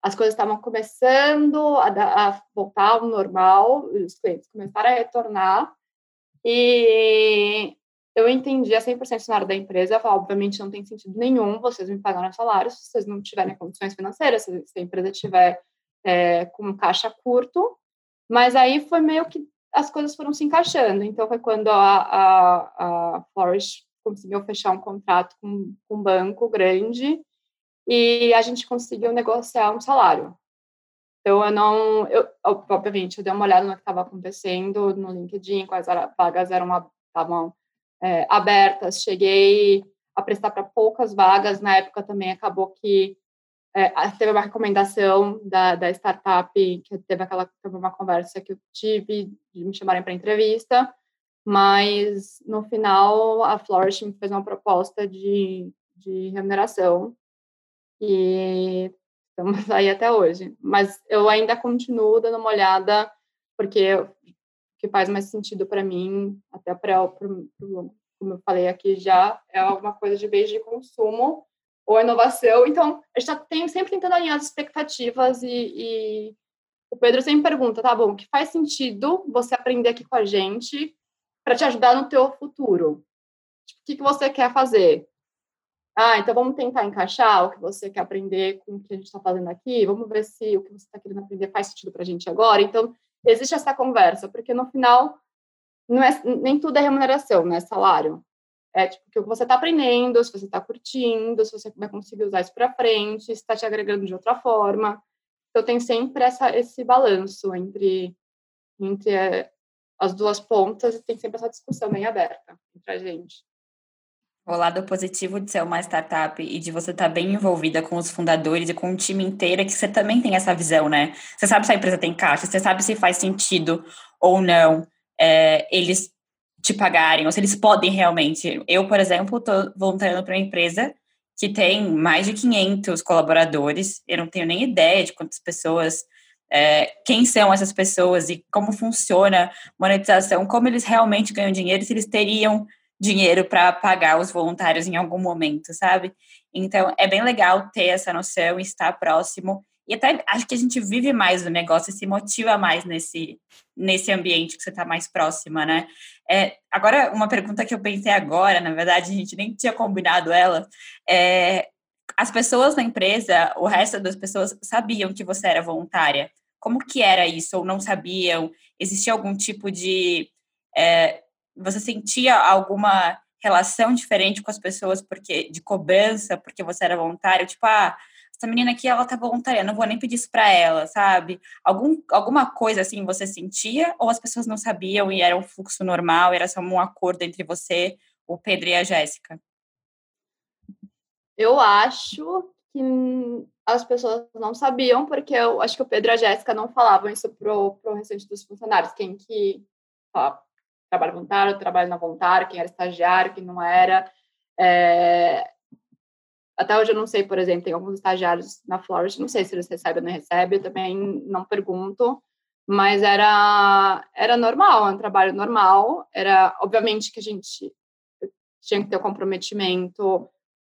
As coisas estavam começando a, a, voltar ao normal, os clientes começaram a retornar, e eu entendi a 100% na área da empresa, falei, obviamente não tem sentido nenhum vocês me pagarem salário se vocês não tiverem condições financeiras, se, a empresa tiver é, com caixa curto, mas aí foi meio que as coisas foram se encaixando, então foi quando a, a, a Flourish conseguiu fechar um contrato com, com um banco grande, e a gente conseguiu negociar um salário. Então, eu não, eu, obviamente, eu dei uma olhada no que estava acontecendo no LinkedIn, quais vagas eram estavam é, abertas, cheguei a prestar para poucas vagas, na época também acabou que é, teve uma recomendação da, da startup, que teve aquela teve uma conversa que eu tive de me chamarem para entrevista, mas no final a Flourish me fez uma proposta de, de remuneração e estamos aí até hoje. Mas eu ainda continuo dando uma olhada, porque o que faz mais sentido para mim, até para, como eu falei aqui já, é alguma coisa de beijo de consumo ou inovação. Então, a gente está sempre tentando alinhar as expectativas e, e o Pedro sempre pergunta, tá bom, o que faz sentido você aprender aqui com a gente para te ajudar no teu futuro? Tipo, o que, que você quer fazer? Ah, então vamos tentar encaixar o que você quer aprender com o que a gente está fazendo aqui, vamos ver se o que você está querendo aprender faz sentido para a gente agora. Então, existe essa conversa, porque no final, não é, nem tudo é remuneração, né? Salário. É tipo, o que você está aprendendo, se você está curtindo, se você vai conseguir usar isso para frente, se está te agregando de outra forma. Então, tem sempre essa, esse balanço entre, entre eh, as duas pontas e tem sempre essa discussão bem aberta entre a gente. O lado positivo de ser uma startup e de você estar tá bem envolvida com os fundadores e com o time inteiro é que você também tem essa visão, né? Você sabe se a empresa tem caixa, você sabe se faz sentido ou não é, eles te pagarem, ou se eles podem realmente. Eu, por exemplo, estou voluntariando para uma empresa que tem mais de 500 colaboradores, eu não tenho nem ideia de quantas pessoas, é, quem são essas pessoas e como funciona monetização, como eles realmente ganham dinheiro, se eles teriam dinheiro para pagar os voluntários em algum momento, sabe? Então, é bem legal ter essa noção estar próximo e até acho que a gente vive mais o negócio e se motiva mais nesse, nesse ambiente que você está mais próxima, né? É, agora, uma pergunta que eu pensei agora, na verdade, a gente nem tinha combinado ela, é, as pessoas na empresa, o resto das pessoas sabiam que você era voluntária. Como que era isso? Ou não sabiam? Existia algum tipo de... É, você sentia alguma relação diferente com as pessoas porque de cobrança, porque você era voluntário? Tipo, ah, essa menina aqui, ela tá voluntária, não vou nem pedir isso pra ela, sabe? Algum, alguma coisa assim você sentia ou as pessoas não sabiam e era um fluxo normal, era só um acordo entre você, o Pedro e a Jéssica? Eu acho que as pessoas não sabiam, porque eu acho que o Pedro e a Jéssica não falavam isso pro, pro restante dos funcionários, quem que ó, trabalha voluntário, trabalha na voluntária, quem era estagiário, quem não era. É, até hoje eu não sei, por exemplo, tem alguns estagiários na Flourish, não sei se eles recebem ou não recebem, eu também não pergunto, mas era, era normal, era um trabalho normal, era, obviamente que a gente tinha que ter o comprometimento,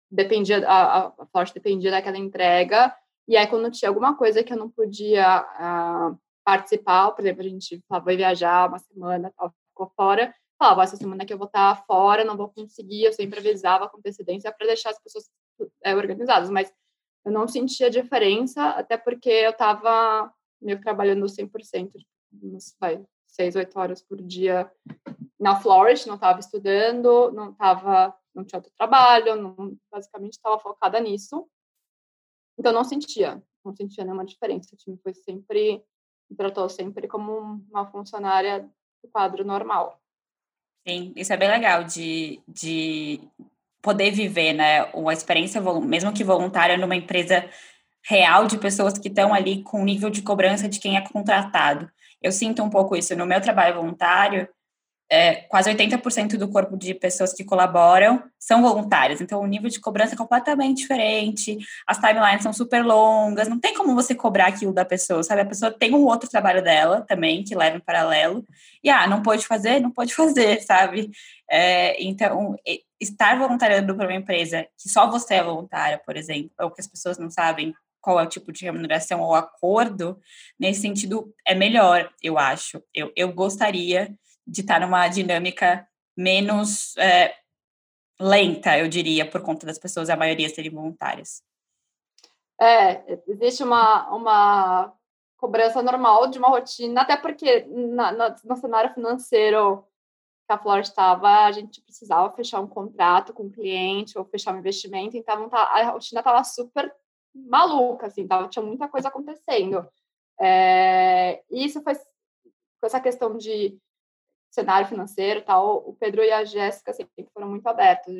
dependia, a, a Flourish dependia daquela entrega, e aí quando tinha alguma coisa que eu não podia uh, participar, por exemplo, a gente vai viajar uma semana, tal, ficou fora, falava, essa semana que eu vou estar fora, não vou conseguir, eu sempre avisava com antecedência para deixar as pessoas é, organizadas, mas eu não sentia diferença, até porque eu estava meio trabalhando 100%, uns, vai, seis, oito horas por dia na Flourish, não estava estudando, não estava, não tinha outro trabalho, não, basicamente estava focada nisso. Então não sentia, não sentia nenhuma diferença. O time foi sempre, me tratou sempre como uma funcionária do quadro normal. Sim, isso é bem legal de, de poder viver, né, uma experiência, mesmo que voluntária, numa empresa real de pessoas que estão ali com nível de cobrança de quem é contratado. Eu sinto um pouco isso no meu trabalho voluntário, é, quase 80% do corpo de pessoas que colaboram são voluntárias. Então, o nível de cobrança é completamente diferente, as timelines são super longas, não tem como você cobrar aquilo da pessoa, sabe? A pessoa tem um outro trabalho dela também, que leva em paralelo, e, ah, não pode fazer? Não pode fazer, sabe? É, então, estar voluntariando para uma empresa que só você é voluntária, por exemplo, ou que as pessoas não sabem qual é o tipo de remuneração ou acordo, nesse sentido, é melhor, eu acho. Eu, eu gostaria de estar numa dinâmica menos é, lenta, eu diria, por conta das pessoas, a maioria serem voluntárias. É, existe uma, uma cobrança normal de uma rotina, até porque na, na, no cenário financeiro que a Flor estava, a gente precisava fechar um contrato com o um cliente ou fechar um investimento, então tá, a rotina estava super maluca, assim, tava, tinha muita coisa acontecendo. É, e isso foi com essa questão de cenário financeiro tal, o Pedro e a Jéssica sempre foram muito abertos.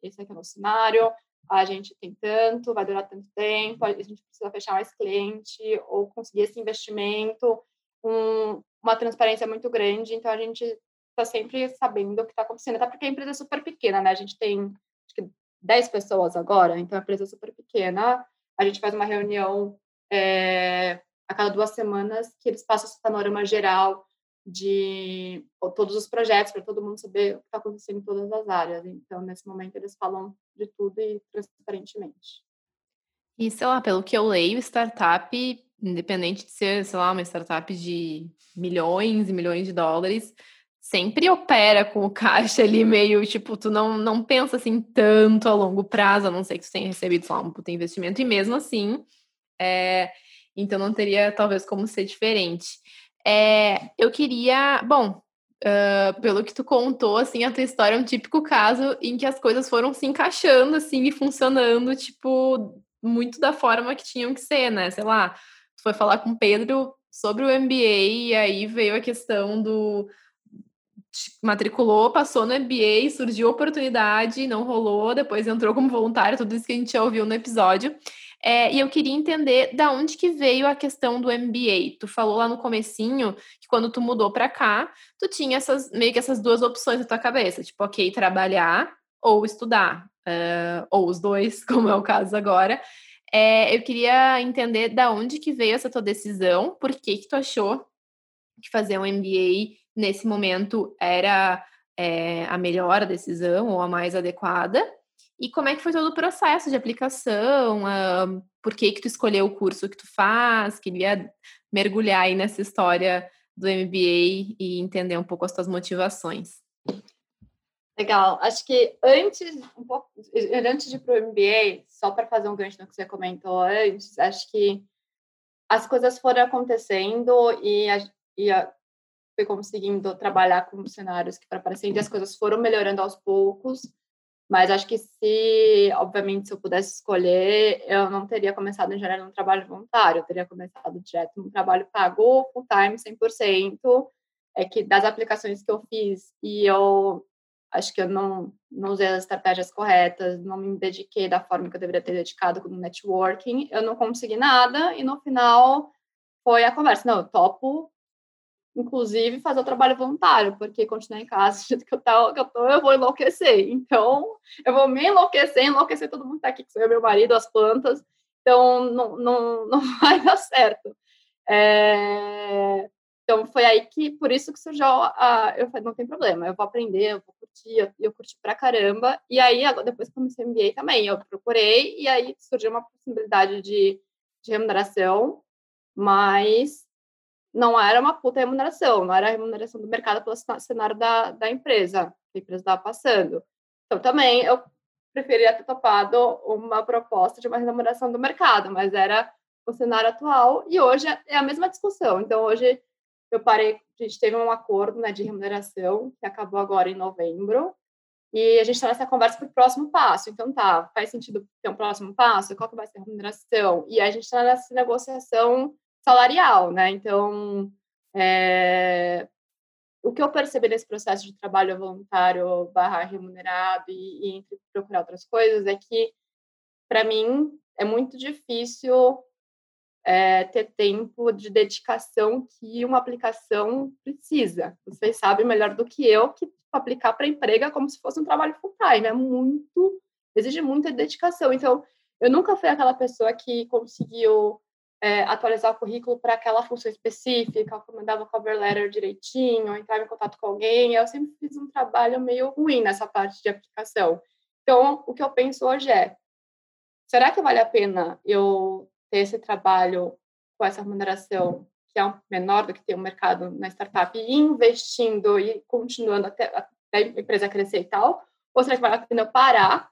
Esse aqui é o nosso cenário, a gente tem tanto, vai durar tanto tempo, a gente precisa fechar mais cliente ou conseguir esse investimento, um, uma transparência muito grande, então a gente está sempre sabendo o que está acontecendo, até porque a empresa é super pequena, né? A gente tem acho que 10 pessoas agora, então a empresa é super pequena, a gente faz uma reunião é, a cada duas semanas que eles passam esse panorama geral de todos os projetos, para todo mundo saber o que está acontecendo em todas as áreas. Então, nesse momento, eles falam de tudo e transparentemente. E, sei lá, pelo que eu leio, startup, independente de ser, sei lá, uma startup de milhões e milhões de dólares, sempre opera com o caixa ali meio, tipo, tu não, não pensa assim tanto a longo prazo, a não ser que tu tenha recebido, sei lá, um puto investimento, e mesmo assim, é, então não teria talvez como ser diferente. É, eu queria, bom, uh, pelo que tu contou, assim, a tua história é um típico caso em que as coisas foram se encaixando, assim, e funcionando, tipo, muito da forma que tinham que ser, né? Sei lá, tu foi falar com o Pedro sobre o MBA e aí veio a questão do matriculou, passou no MBA, surgiu oportunidade, não rolou, depois entrou como voluntário, tudo isso que a gente já ouviu no episódio. É, e eu queria entender da onde que veio a questão do MBA. Tu falou lá no comecinho que quando tu mudou para cá, tu tinha essas meio que essas duas opções na tua cabeça, tipo, ok, trabalhar ou estudar, uh, ou os dois, como é o caso agora. É, eu queria entender da onde que veio essa tua decisão, por que que tu achou que fazer um MBA nesse momento era é, a melhor decisão ou a mais adequada, E como é que foi todo o processo de aplicação? Uh, por que que tu escolheu o curso que tu faz? Queria mergulhar aí nessa história do MBA e entender um pouco as tuas motivações. Legal. Acho que antes, um pouco, antes de ir para o MBA, só para fazer um gancho no que você comentou antes, acho que as coisas foram acontecendo e, a, e a, fui conseguindo trabalhar com cenários que para e as coisas foram melhorando aos poucos. Mas acho que se, obviamente, se eu pudesse escolher, eu não teria começado em geral num trabalho voluntário, eu teria começado direto num trabalho pago, full time, 100%. É que das aplicações que eu fiz e eu acho que eu não, não usei as estratégias corretas, não me dediquei da forma que eu deveria ter dedicado no networking, eu não consegui nada e no final foi a conversa. Não, eu topo, inclusive, fazer o trabalho voluntário, porque continuar em casa, do jeito que eu, que eu tô, eu vou enlouquecer. Então, eu vou me enlouquecer, enlouquecer todo mundo que tá aqui, que sou eu, meu marido, as plantas. Então, não, não, não vai dar certo. É... Então, foi aí que, por isso que surgiu a... Eu falei, não tem problema, eu vou aprender, eu vou curtir, eu, eu curti pra caramba. E aí, depois que comecei o MBA também, eu procurei, e aí surgiu uma possibilidade de, de remuneração, mas não era uma puta remuneração, não era a remuneração do mercado pelo cenário da, da empresa, que a empresa estava passando. Então, também, eu preferia ter topado uma proposta de uma remuneração do mercado, mas era o cenário atual, e hoje é a mesma discussão. Então, hoje eu parei, a gente teve um acordo né, de remuneração que acabou agora em novembro, e a gente está nessa conversa para o próximo passo. Então, tá, faz sentido ter um próximo passo? Qual que vai ser a remuneração? E a gente está nessa negociação salarial, né? Então, é, o que eu percebi nesse processo de trabalho voluntário barra remunerado e, e procurar outras coisas é que, para mim, é muito difícil é, ter tempo de dedicação que uma aplicação precisa. Vocês sabem melhor do que eu que aplicar para emprego é como se fosse um trabalho full time, é muito, exige muita dedicação. Então, eu nunca fui aquela pessoa que conseguiu é, atualizar o currículo para aquela função específica, eu mandava cover letter direitinho, entrava em contato com alguém. Eu sempre fiz um trabalho meio ruim nessa parte de aplicação. Então, o que eu penso hoje é: será que vale a pena eu ter esse trabalho com essa remuneração que é menor do que tem o mercado na startup e investindo e continuando até, até a empresa crescer e tal? Ou será que vale a pena eu parar,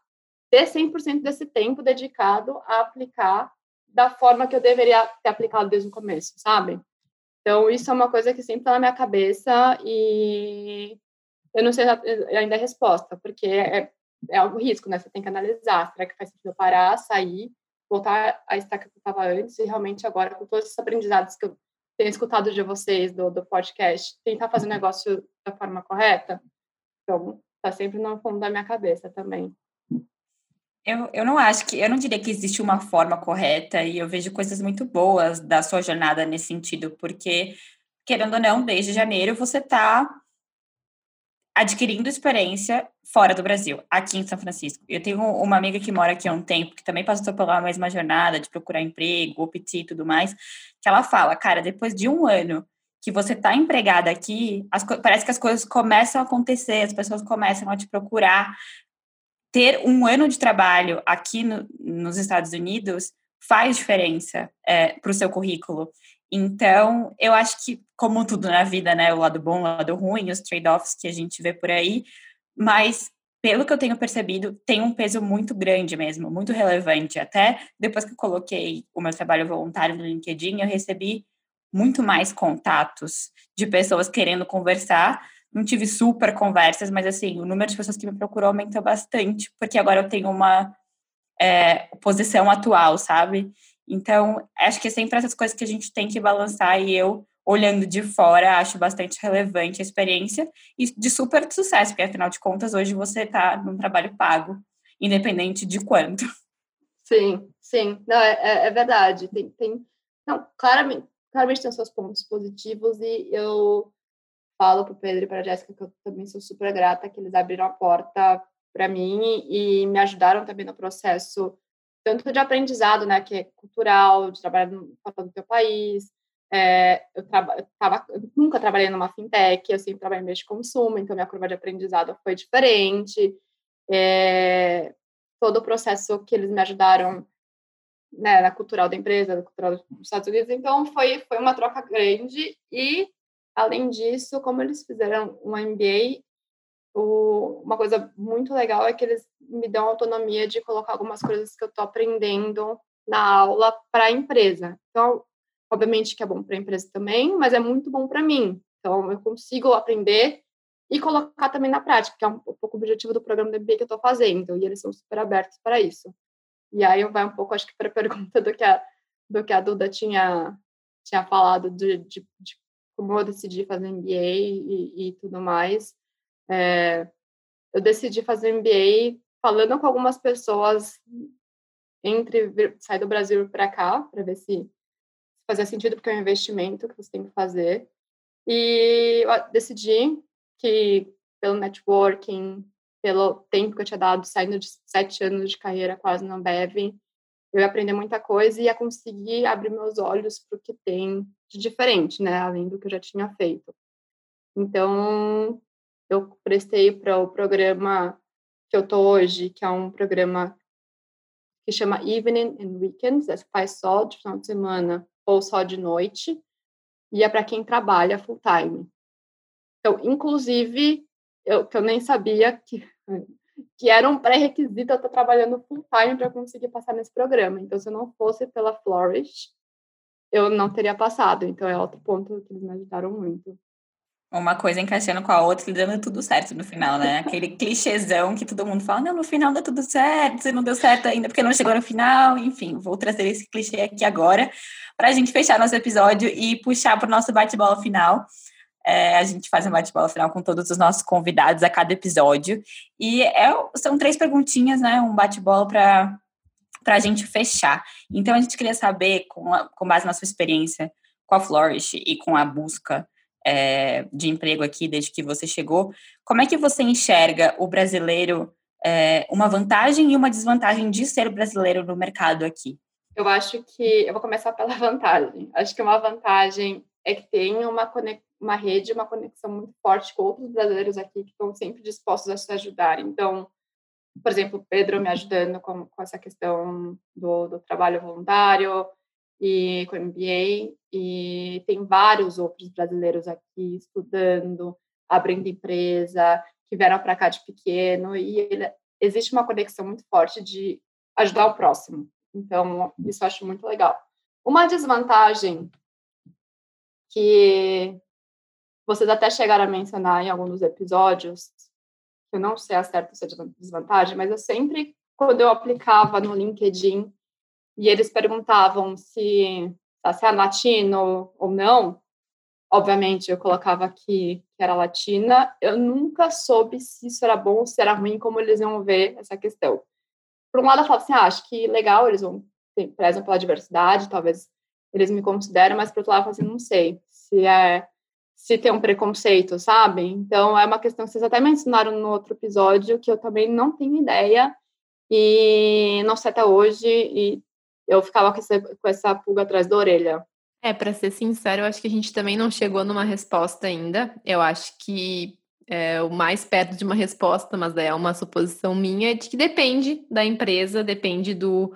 ter 100% desse tempo dedicado a aplicar da forma que eu deveria ter aplicado desde o começo, sabe? Então, isso é uma coisa que sempre está na minha cabeça e eu não sei ainda a resposta, porque é, é algo risco, né? Você tem que analisar. Será que faz sentido parar, sair voltar à estaca que eu estava antes e realmente agora, com todos esses aprendizados que eu tenho escutado de vocês do, do podcast, tentar fazer o negócio da forma correta. Então, está sempre no fundo da minha cabeça também. Eu, eu não acho que, eu não diria que existe uma forma correta e eu vejo coisas muito boas da sua jornada nesse sentido, porque, querendo ou não, desde janeiro você está adquirindo experiência fora do Brasil, aqui em São Francisco. Eu tenho uma amiga que mora aqui há um tempo, que também passou pela mesma jornada de procurar emprego, OPT e tudo mais, que ela fala, cara, depois de um ano que você está empregada aqui, as, parece que as coisas começam a acontecer, as pessoas começam a te procurar. Ter um ano de trabalho aqui no, nos Estados Unidos faz diferença é, para o seu currículo. Então, eu acho que, como tudo na vida, né, o lado bom, o lado ruim, os trade-offs que a gente vê por aí, mas pelo que eu tenho percebido, tem um peso muito grande mesmo, muito relevante. Até depois que eu coloquei o meu trabalho voluntário no LinkedIn, eu recebi muito mais contatos de pessoas querendo conversar. Não tive super conversas, mas assim, o número de pessoas que me procurou aumentou bastante, porque agora eu tenho uma é, posição atual, sabe? Então, acho que é sempre essas coisas que a gente tem que balançar e eu, olhando de fora, acho bastante relevante a experiência e de super sucesso, porque afinal de contas, hoje você está num trabalho pago, independente de quanto. Sim, sim, não, é, é, é verdade. Tem, tem, não, claramente, claramente tem seus pontos positivos e eu falo para o Pedro e para a Jéssica que eu também sou super grata que eles abriram a porta para mim e me ajudaram também no processo tanto de aprendizado, né, que é cultural, de trabalhar fora do teu país. É, eu, traba, eu, tava, eu nunca trabalhei numa fintech, eu sempre trabalhei em meio de consumo, então minha curva de aprendizado foi diferente. É, todo o processo que eles me ajudaram né, na cultural da empresa, na cultural dos Estados Unidos. Então, foi, foi uma troca grande. E, além disso, como eles fizeram um MBA, o, uma coisa muito legal é que eles me dão autonomia de colocar algumas coisas que eu estou aprendendo na aula para a empresa. Então, obviamente que é bom para a empresa também, mas é muito bom para mim. Então, eu consigo aprender e colocar também na prática, que é um, pouco o objetivo do programa do MBA que eu estou fazendo, e eles são super abertos para isso. E aí vai um pouco, acho que para a pergunta do que a, do que a Duda tinha, tinha falado de, de, de como eu decidi fazer MBA e, e tudo mais. É, eu decidi fazer MBA falando com algumas pessoas entre sair do Brasil para cá, para ver se fazia sentido, porque é um investimento que você tem que fazer. E eu decidi que, pelo networking, pelo tempo que eu tinha dado, saindo de sete anos de carreira quase na Bev, eu ia aprender muita coisa e ia conseguir abrir meus olhos para o que tem de diferente, né, além do que eu já tinha feito. Então, eu prestei para o programa que eu tô hoje, que é um programa que chama Evening and Weekends, é faz só de final de semana ou só de noite, e é para quem trabalha full time. Então, inclusive, eu, que eu nem sabia que, que era um pré-requisito eu estar trabalhando full time para conseguir passar nesse programa. Então, se eu não fosse pela Flourish, eu não teria passado. Então, é outro ponto que eles me ajudaram muito uma coisa encaixando com a outra e dando tudo certo no final, né? Aquele clichêzão que todo mundo fala, não, no final dá tudo certo, você não deu certo ainda porque não chegou no final, enfim, vou trazer esse clichê aqui agora para a gente fechar nosso episódio e puxar para o nosso bate-bola final. É, a gente faz um bate-bola final com todos os nossos convidados a cada episódio. E é, são três perguntinhas, né? Um bate-bola para a gente fechar. Então, a gente queria saber, com, a, com base na sua experiência com a Flourish e com a busca é, de emprego aqui desde que você chegou. Como é que você enxerga o brasileiro, é, uma vantagem e uma desvantagem de ser brasileiro no mercado aqui? Eu acho que eu vou começar pela vantagem. Acho que uma vantagem é que tem uma, uma rede, uma conexão muito forte com outros brasileiros aqui que estão sempre dispostos a se ajudar. Então, por exemplo, Pedro me ajudando com, com essa questão do, do trabalho voluntário, e com MBA e tem vários outros brasileiros aqui estudando, abrindo empresa, que vieram para cá de pequeno e ele, existe uma conexão muito forte de ajudar o próximo. Então, isso eu acho muito legal. Uma desvantagem que vocês até chegaram a mencionar em algum dos episódios, eu não sei a certo se é desvantagem, mas eu sempre, quando eu aplicava no LinkedIn, e eles perguntavam se, se era latino ou não. Obviamente, eu colocava que era latina. Eu nunca soube se isso era bom ou se era ruim, como eles iam ver essa questão. Por um lado, eu falava assim, ah, acho que legal, eles vão prezam pela diversidade, talvez eles me consideram, mas por outro lado, assim, não sei se é se tem um preconceito, sabe? Então, é uma questão que vocês até mencionaram no outro episódio, que eu também não tenho ideia, e não sei até hoje, e eu ficava com essa, com essa pulga atrás da orelha. É, para ser sincero, eu acho que a gente também não chegou numa resposta ainda. Eu acho que é, o mais perto de uma resposta, mas é uma suposição minha, é de que depende da empresa, depende do.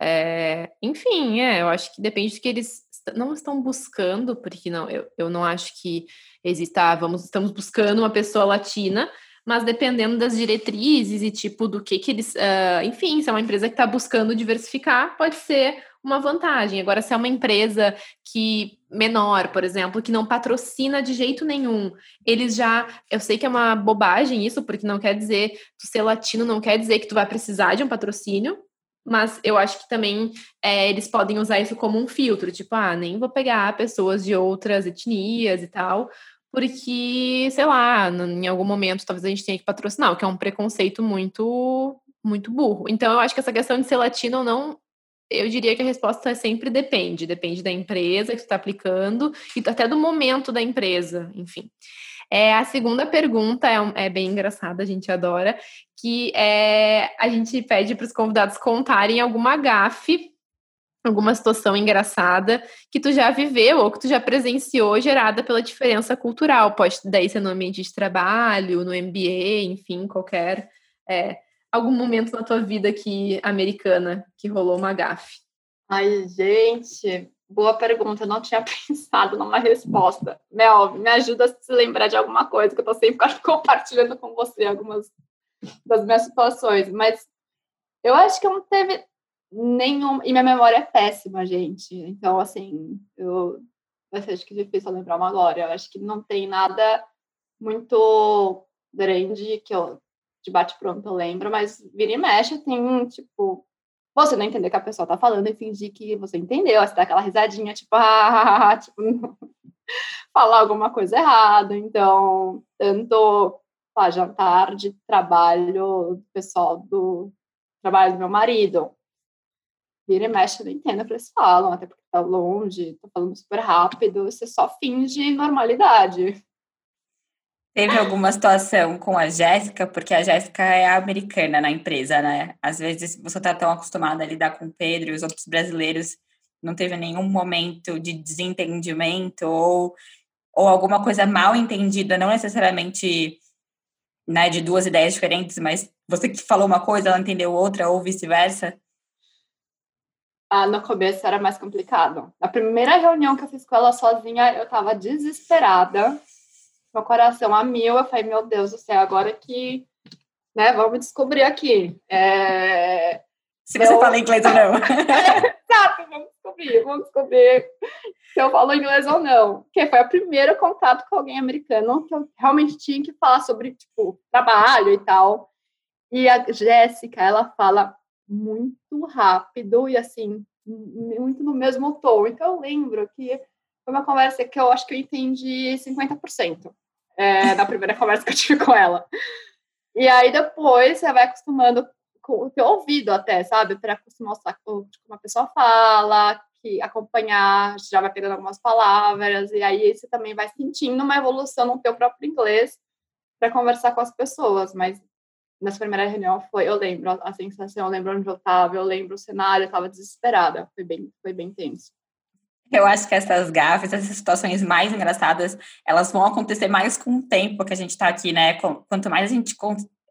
É, enfim, é, eu acho que depende do que eles não estão buscando, porque não, eu, eu não acho que exista, vamos, estamos buscando uma pessoa latina, mas dependendo das diretrizes e tipo do que que eles, uh, enfim, se é uma empresa que está buscando diversificar, pode ser uma vantagem. Agora, se é uma empresa que menor, por exemplo, que não patrocina de jeito nenhum, eles já, eu sei que é uma bobagem isso, porque não quer dizer tu ser latino não quer dizer que tu vai precisar de um patrocínio, mas eu acho que também é, eles podem usar isso como um filtro, tipo, ah, nem vou pegar pessoas de outras etnias e tal, porque, sei lá, em algum momento talvez a gente tenha que patrocinar, o que é um preconceito muito, muito burro. Então, eu acho que essa questão de ser latino ou não, eu diria que a resposta sempre depende. Depende da empresa que está aplicando e até do momento da empresa, enfim. É, a segunda pergunta é, é, bem engraçada, a gente adora, que é a gente pede para os convidados contarem alguma gafe alguma situação engraçada que tu já viveu ou que tu já presenciou gerada pela diferença cultural. Pode daí ser no ambiente de trabalho, no MBA, enfim, qualquer é, algum momento na tua vida que americana que rolou uma gafe? Ai, gente, boa pergunta. Eu não tinha pensado numa resposta. Mel, me ajuda a se lembrar de alguma coisa, que eu tô sempre compartilhando com você algumas das minhas situações. Mas eu acho que não teve nenhum. E minha memória é péssima, gente. Então, assim, eu. Acho que difícil lembrar uma agora. Eu acho que não tem nada muito grande que eu de bate-pronto eu lembro, mas vira e mexe tem, tipo, você não entender que a pessoa tá falando e fingir que você entendeu, você dá aquela risadinha, tipo, ah, tipo, falar alguma coisa errada. Então, tanto lá, jantar de trabalho pessoal do trabalho do meu marido, vira e mexe, não entendo o que eles falam, até porque tá longe, tá falando super rápido, você só finge normalidade. Teve alguma situação com a Jéssica, porque a Jéssica é americana na empresa, né? Às vezes você tá tão acostumada a lidar com o Pedro e os outros brasileiros, não teve nenhum momento de desentendimento ou, ou alguma coisa mal entendida, não necessariamente né, de duas ideias diferentes, mas você que falou uma coisa, ela entendeu outra, ou vice-versa? Ah, no começo era mais complicado. Na primeira reunião que eu fiz com ela sozinha, eu estava desesperada meu coração a mil. Eu falei, meu Deus do céu, agora que, né, vamos descobrir aqui. É... Se você eu... fala inglês ou não. Exato, vamos descobrir, vamos descobrir se eu falo inglês ou não. Porque foi o primeiro contato com alguém americano que eu realmente tinha que falar sobre, tipo, trabalho e tal. E a Jéssica, ela fala muito rápido e, assim, muito no mesmo tom. Então, eu lembro que foi uma conversa que eu acho que eu entendi 50% é, na primeira conversa que eu tive com ela. E aí depois você vai acostumando com o teu ouvido até, sabe? Para acostumar com como uma pessoa fala, que acompanhar, já vai pegando algumas palavras, e aí você também vai sentindo uma evolução no teu próprio inglês para conversar com as pessoas. Mas nessa primeira reunião foi, eu lembro a sensação, eu lembro onde eu estava, eu lembro o cenário, eu estava desesperada, foi bem, foi bem tenso. Eu acho que essas gafes, essas situações mais engraçadas, elas vão acontecer mais com o tempo que a gente está aqui, né? Quanto mais a gente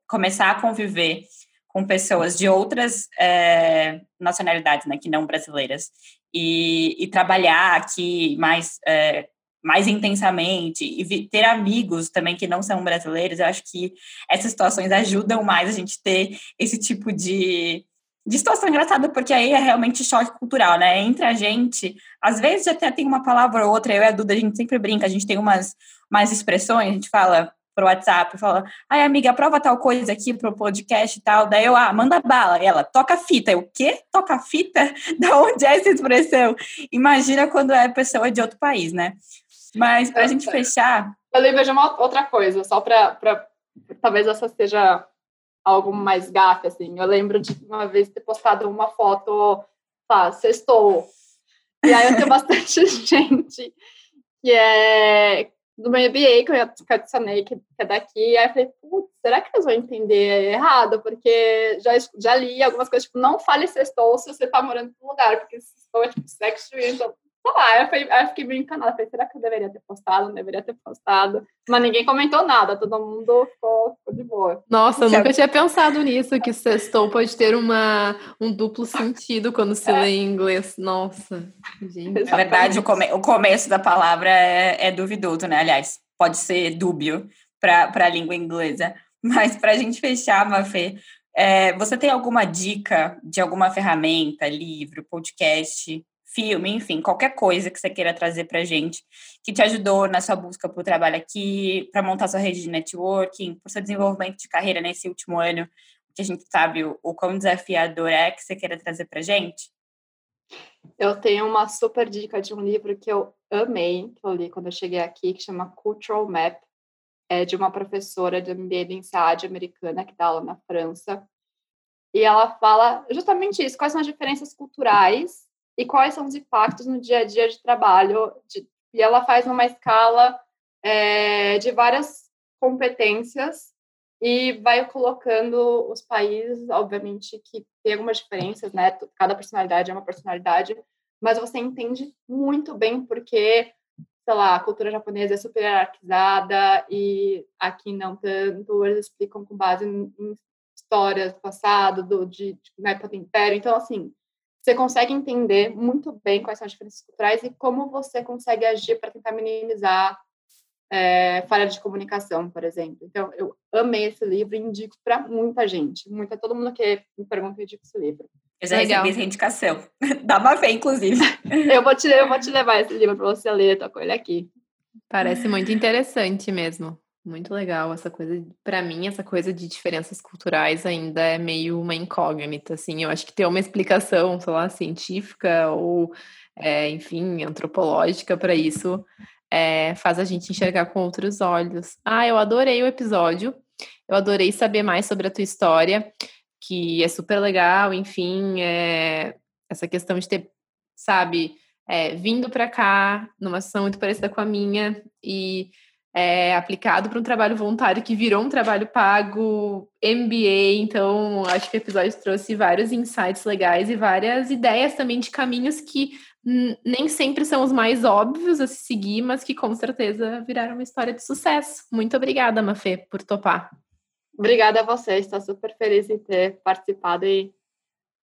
começar a conviver com pessoas de outras é, nacionalidades, né, que não brasileiras, e, e trabalhar aqui mais, é, mais intensamente, e ter amigos também que não são brasileiros, eu acho que essas situações ajudam mais a gente ter esse tipo de de situação engraçada, porque aí é realmente choque cultural, né? Entre a gente, às vezes até tem uma palavra ou outra, eu e a Duda, a gente sempre brinca, a gente tem umas, umas expressões, a gente fala pro WhatsApp, fala, ai amiga, aprova tal coisa aqui pro podcast e tal, daí eu, ah, manda bala, e ela, toca fita, eu, o quê? Toca fita? Da onde é essa expressão? Imagina quando é pessoa de outro país, né? Mas pra é, gente fechar... Eu lembrei de uma outra coisa, só pra talvez essa seja algo mais gafe, assim. Eu lembro de uma vez ter postado uma foto, tá, sextou. E aí eu tenho bastante gente que é do meu MBA, que eu adicionei, que é daqui, aí eu falei, putz, será que eles vão entender errado? Porque já, já li algumas coisas, tipo, não fale sextou se você tá morando em um lugar, porque sextou é tipo sexo, então sei lá, eu, fui, eu fiquei bem encanada. Falei, será que eu deveria ter postado? Não deveria ter postado. Mas ninguém comentou nada, todo mundo ficou, ficou de boa. Nossa, eu nunca tinha pensado nisso, que sextou pode ter uma, um duplo sentido quando se é. lê em inglês. Nossa, gente. Na verdade, o, come, o começo da palavra é, é duvidoso, né? Aliás, pode ser dúbio para a língua inglesa. Mas para a gente fechar, Mafê, é, você tem alguma dica de alguma ferramenta, livro, podcast filme, enfim, qualquer coisa que você queira trazer para gente, que te ajudou na sua busca por trabalho aqui, para montar sua rede de networking, para seu desenvolvimento de carreira nesse último ano, que a gente sabe o, o quão desafiador é, que você queira trazer para gente? Eu tenho uma super dica de um livro que eu amei, que eu li quando eu cheguei aqui, que chama Cultural Map, é de uma professora de MBA da INSEAD americana, que dá aula na França. E ela fala justamente isso, quais são as diferenças culturais e quais são os impactos no dia a dia de trabalho. De, e ela faz numa escala é, de várias competências e vai colocando os países, obviamente, que tem algumas diferenças, né? Cada personalidade é uma personalidade, mas você entende muito bem porque, sei lá, a cultura japonesa é super hierarquizada e aqui não tanto, eles explicam com base em história do passado, do, de, de, na época do Império. Então, assim, você consegue entender muito bem quais são as diferenças culturais e como você consegue agir para tentar minimizar é, falha de comunicação, por exemplo. Então, eu amei esse livro e indico para muita gente. Muita, todo mundo que me pergunta, eu indico esse livro. Eu já Legal. recebi essa indicação. Dá uma fé, inclusive. eu, vou te, eu vou te levar esse livro para você ler, tô com ele aqui. Parece muito interessante mesmo. Muito legal essa coisa. Para mim, essa coisa de diferenças culturais ainda é meio uma incógnita. Assim, eu acho que ter uma explicação, sei lá, científica ou, é, enfim, antropológica para isso é, faz a gente enxergar com outros olhos. Ah, eu adorei o episódio. Eu adorei saber mais sobre a tua história, que é super legal. Enfim, é, essa questão de ter, sabe, vindo para cá numa situação muito parecida com a minha e é, aplicado para um trabalho voluntário que virou um trabalho pago, MBA. Então, acho que o episódio trouxe vários insights legais e várias ideias também de caminhos que nem sempre são os mais óbvios a se seguir, mas que com certeza viraram uma história de sucesso. Muito obrigada, Mafê, por topar. Obrigada a você, estou super feliz em ter participado e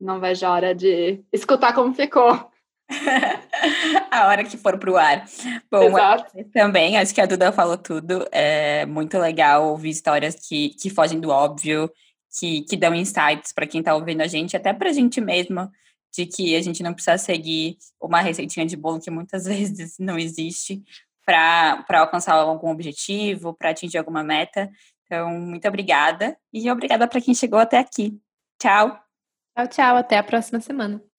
não vejo a hora de escutar como ficou. a hora que for para o ar. Bom, também, acho que a Duda falou tudo. É muito legal ouvir histórias que, que fogem do óbvio, que, que dão insights para quem está ouvindo a gente, até para a gente mesma, de que a gente não precisa seguir uma receitinha de bolo que muitas vezes não existe para alcançar algum objetivo, para atingir alguma meta. Então, muito obrigada e obrigada para quem chegou até aqui. Tchau. Tchau, tchau. Até a próxima semana.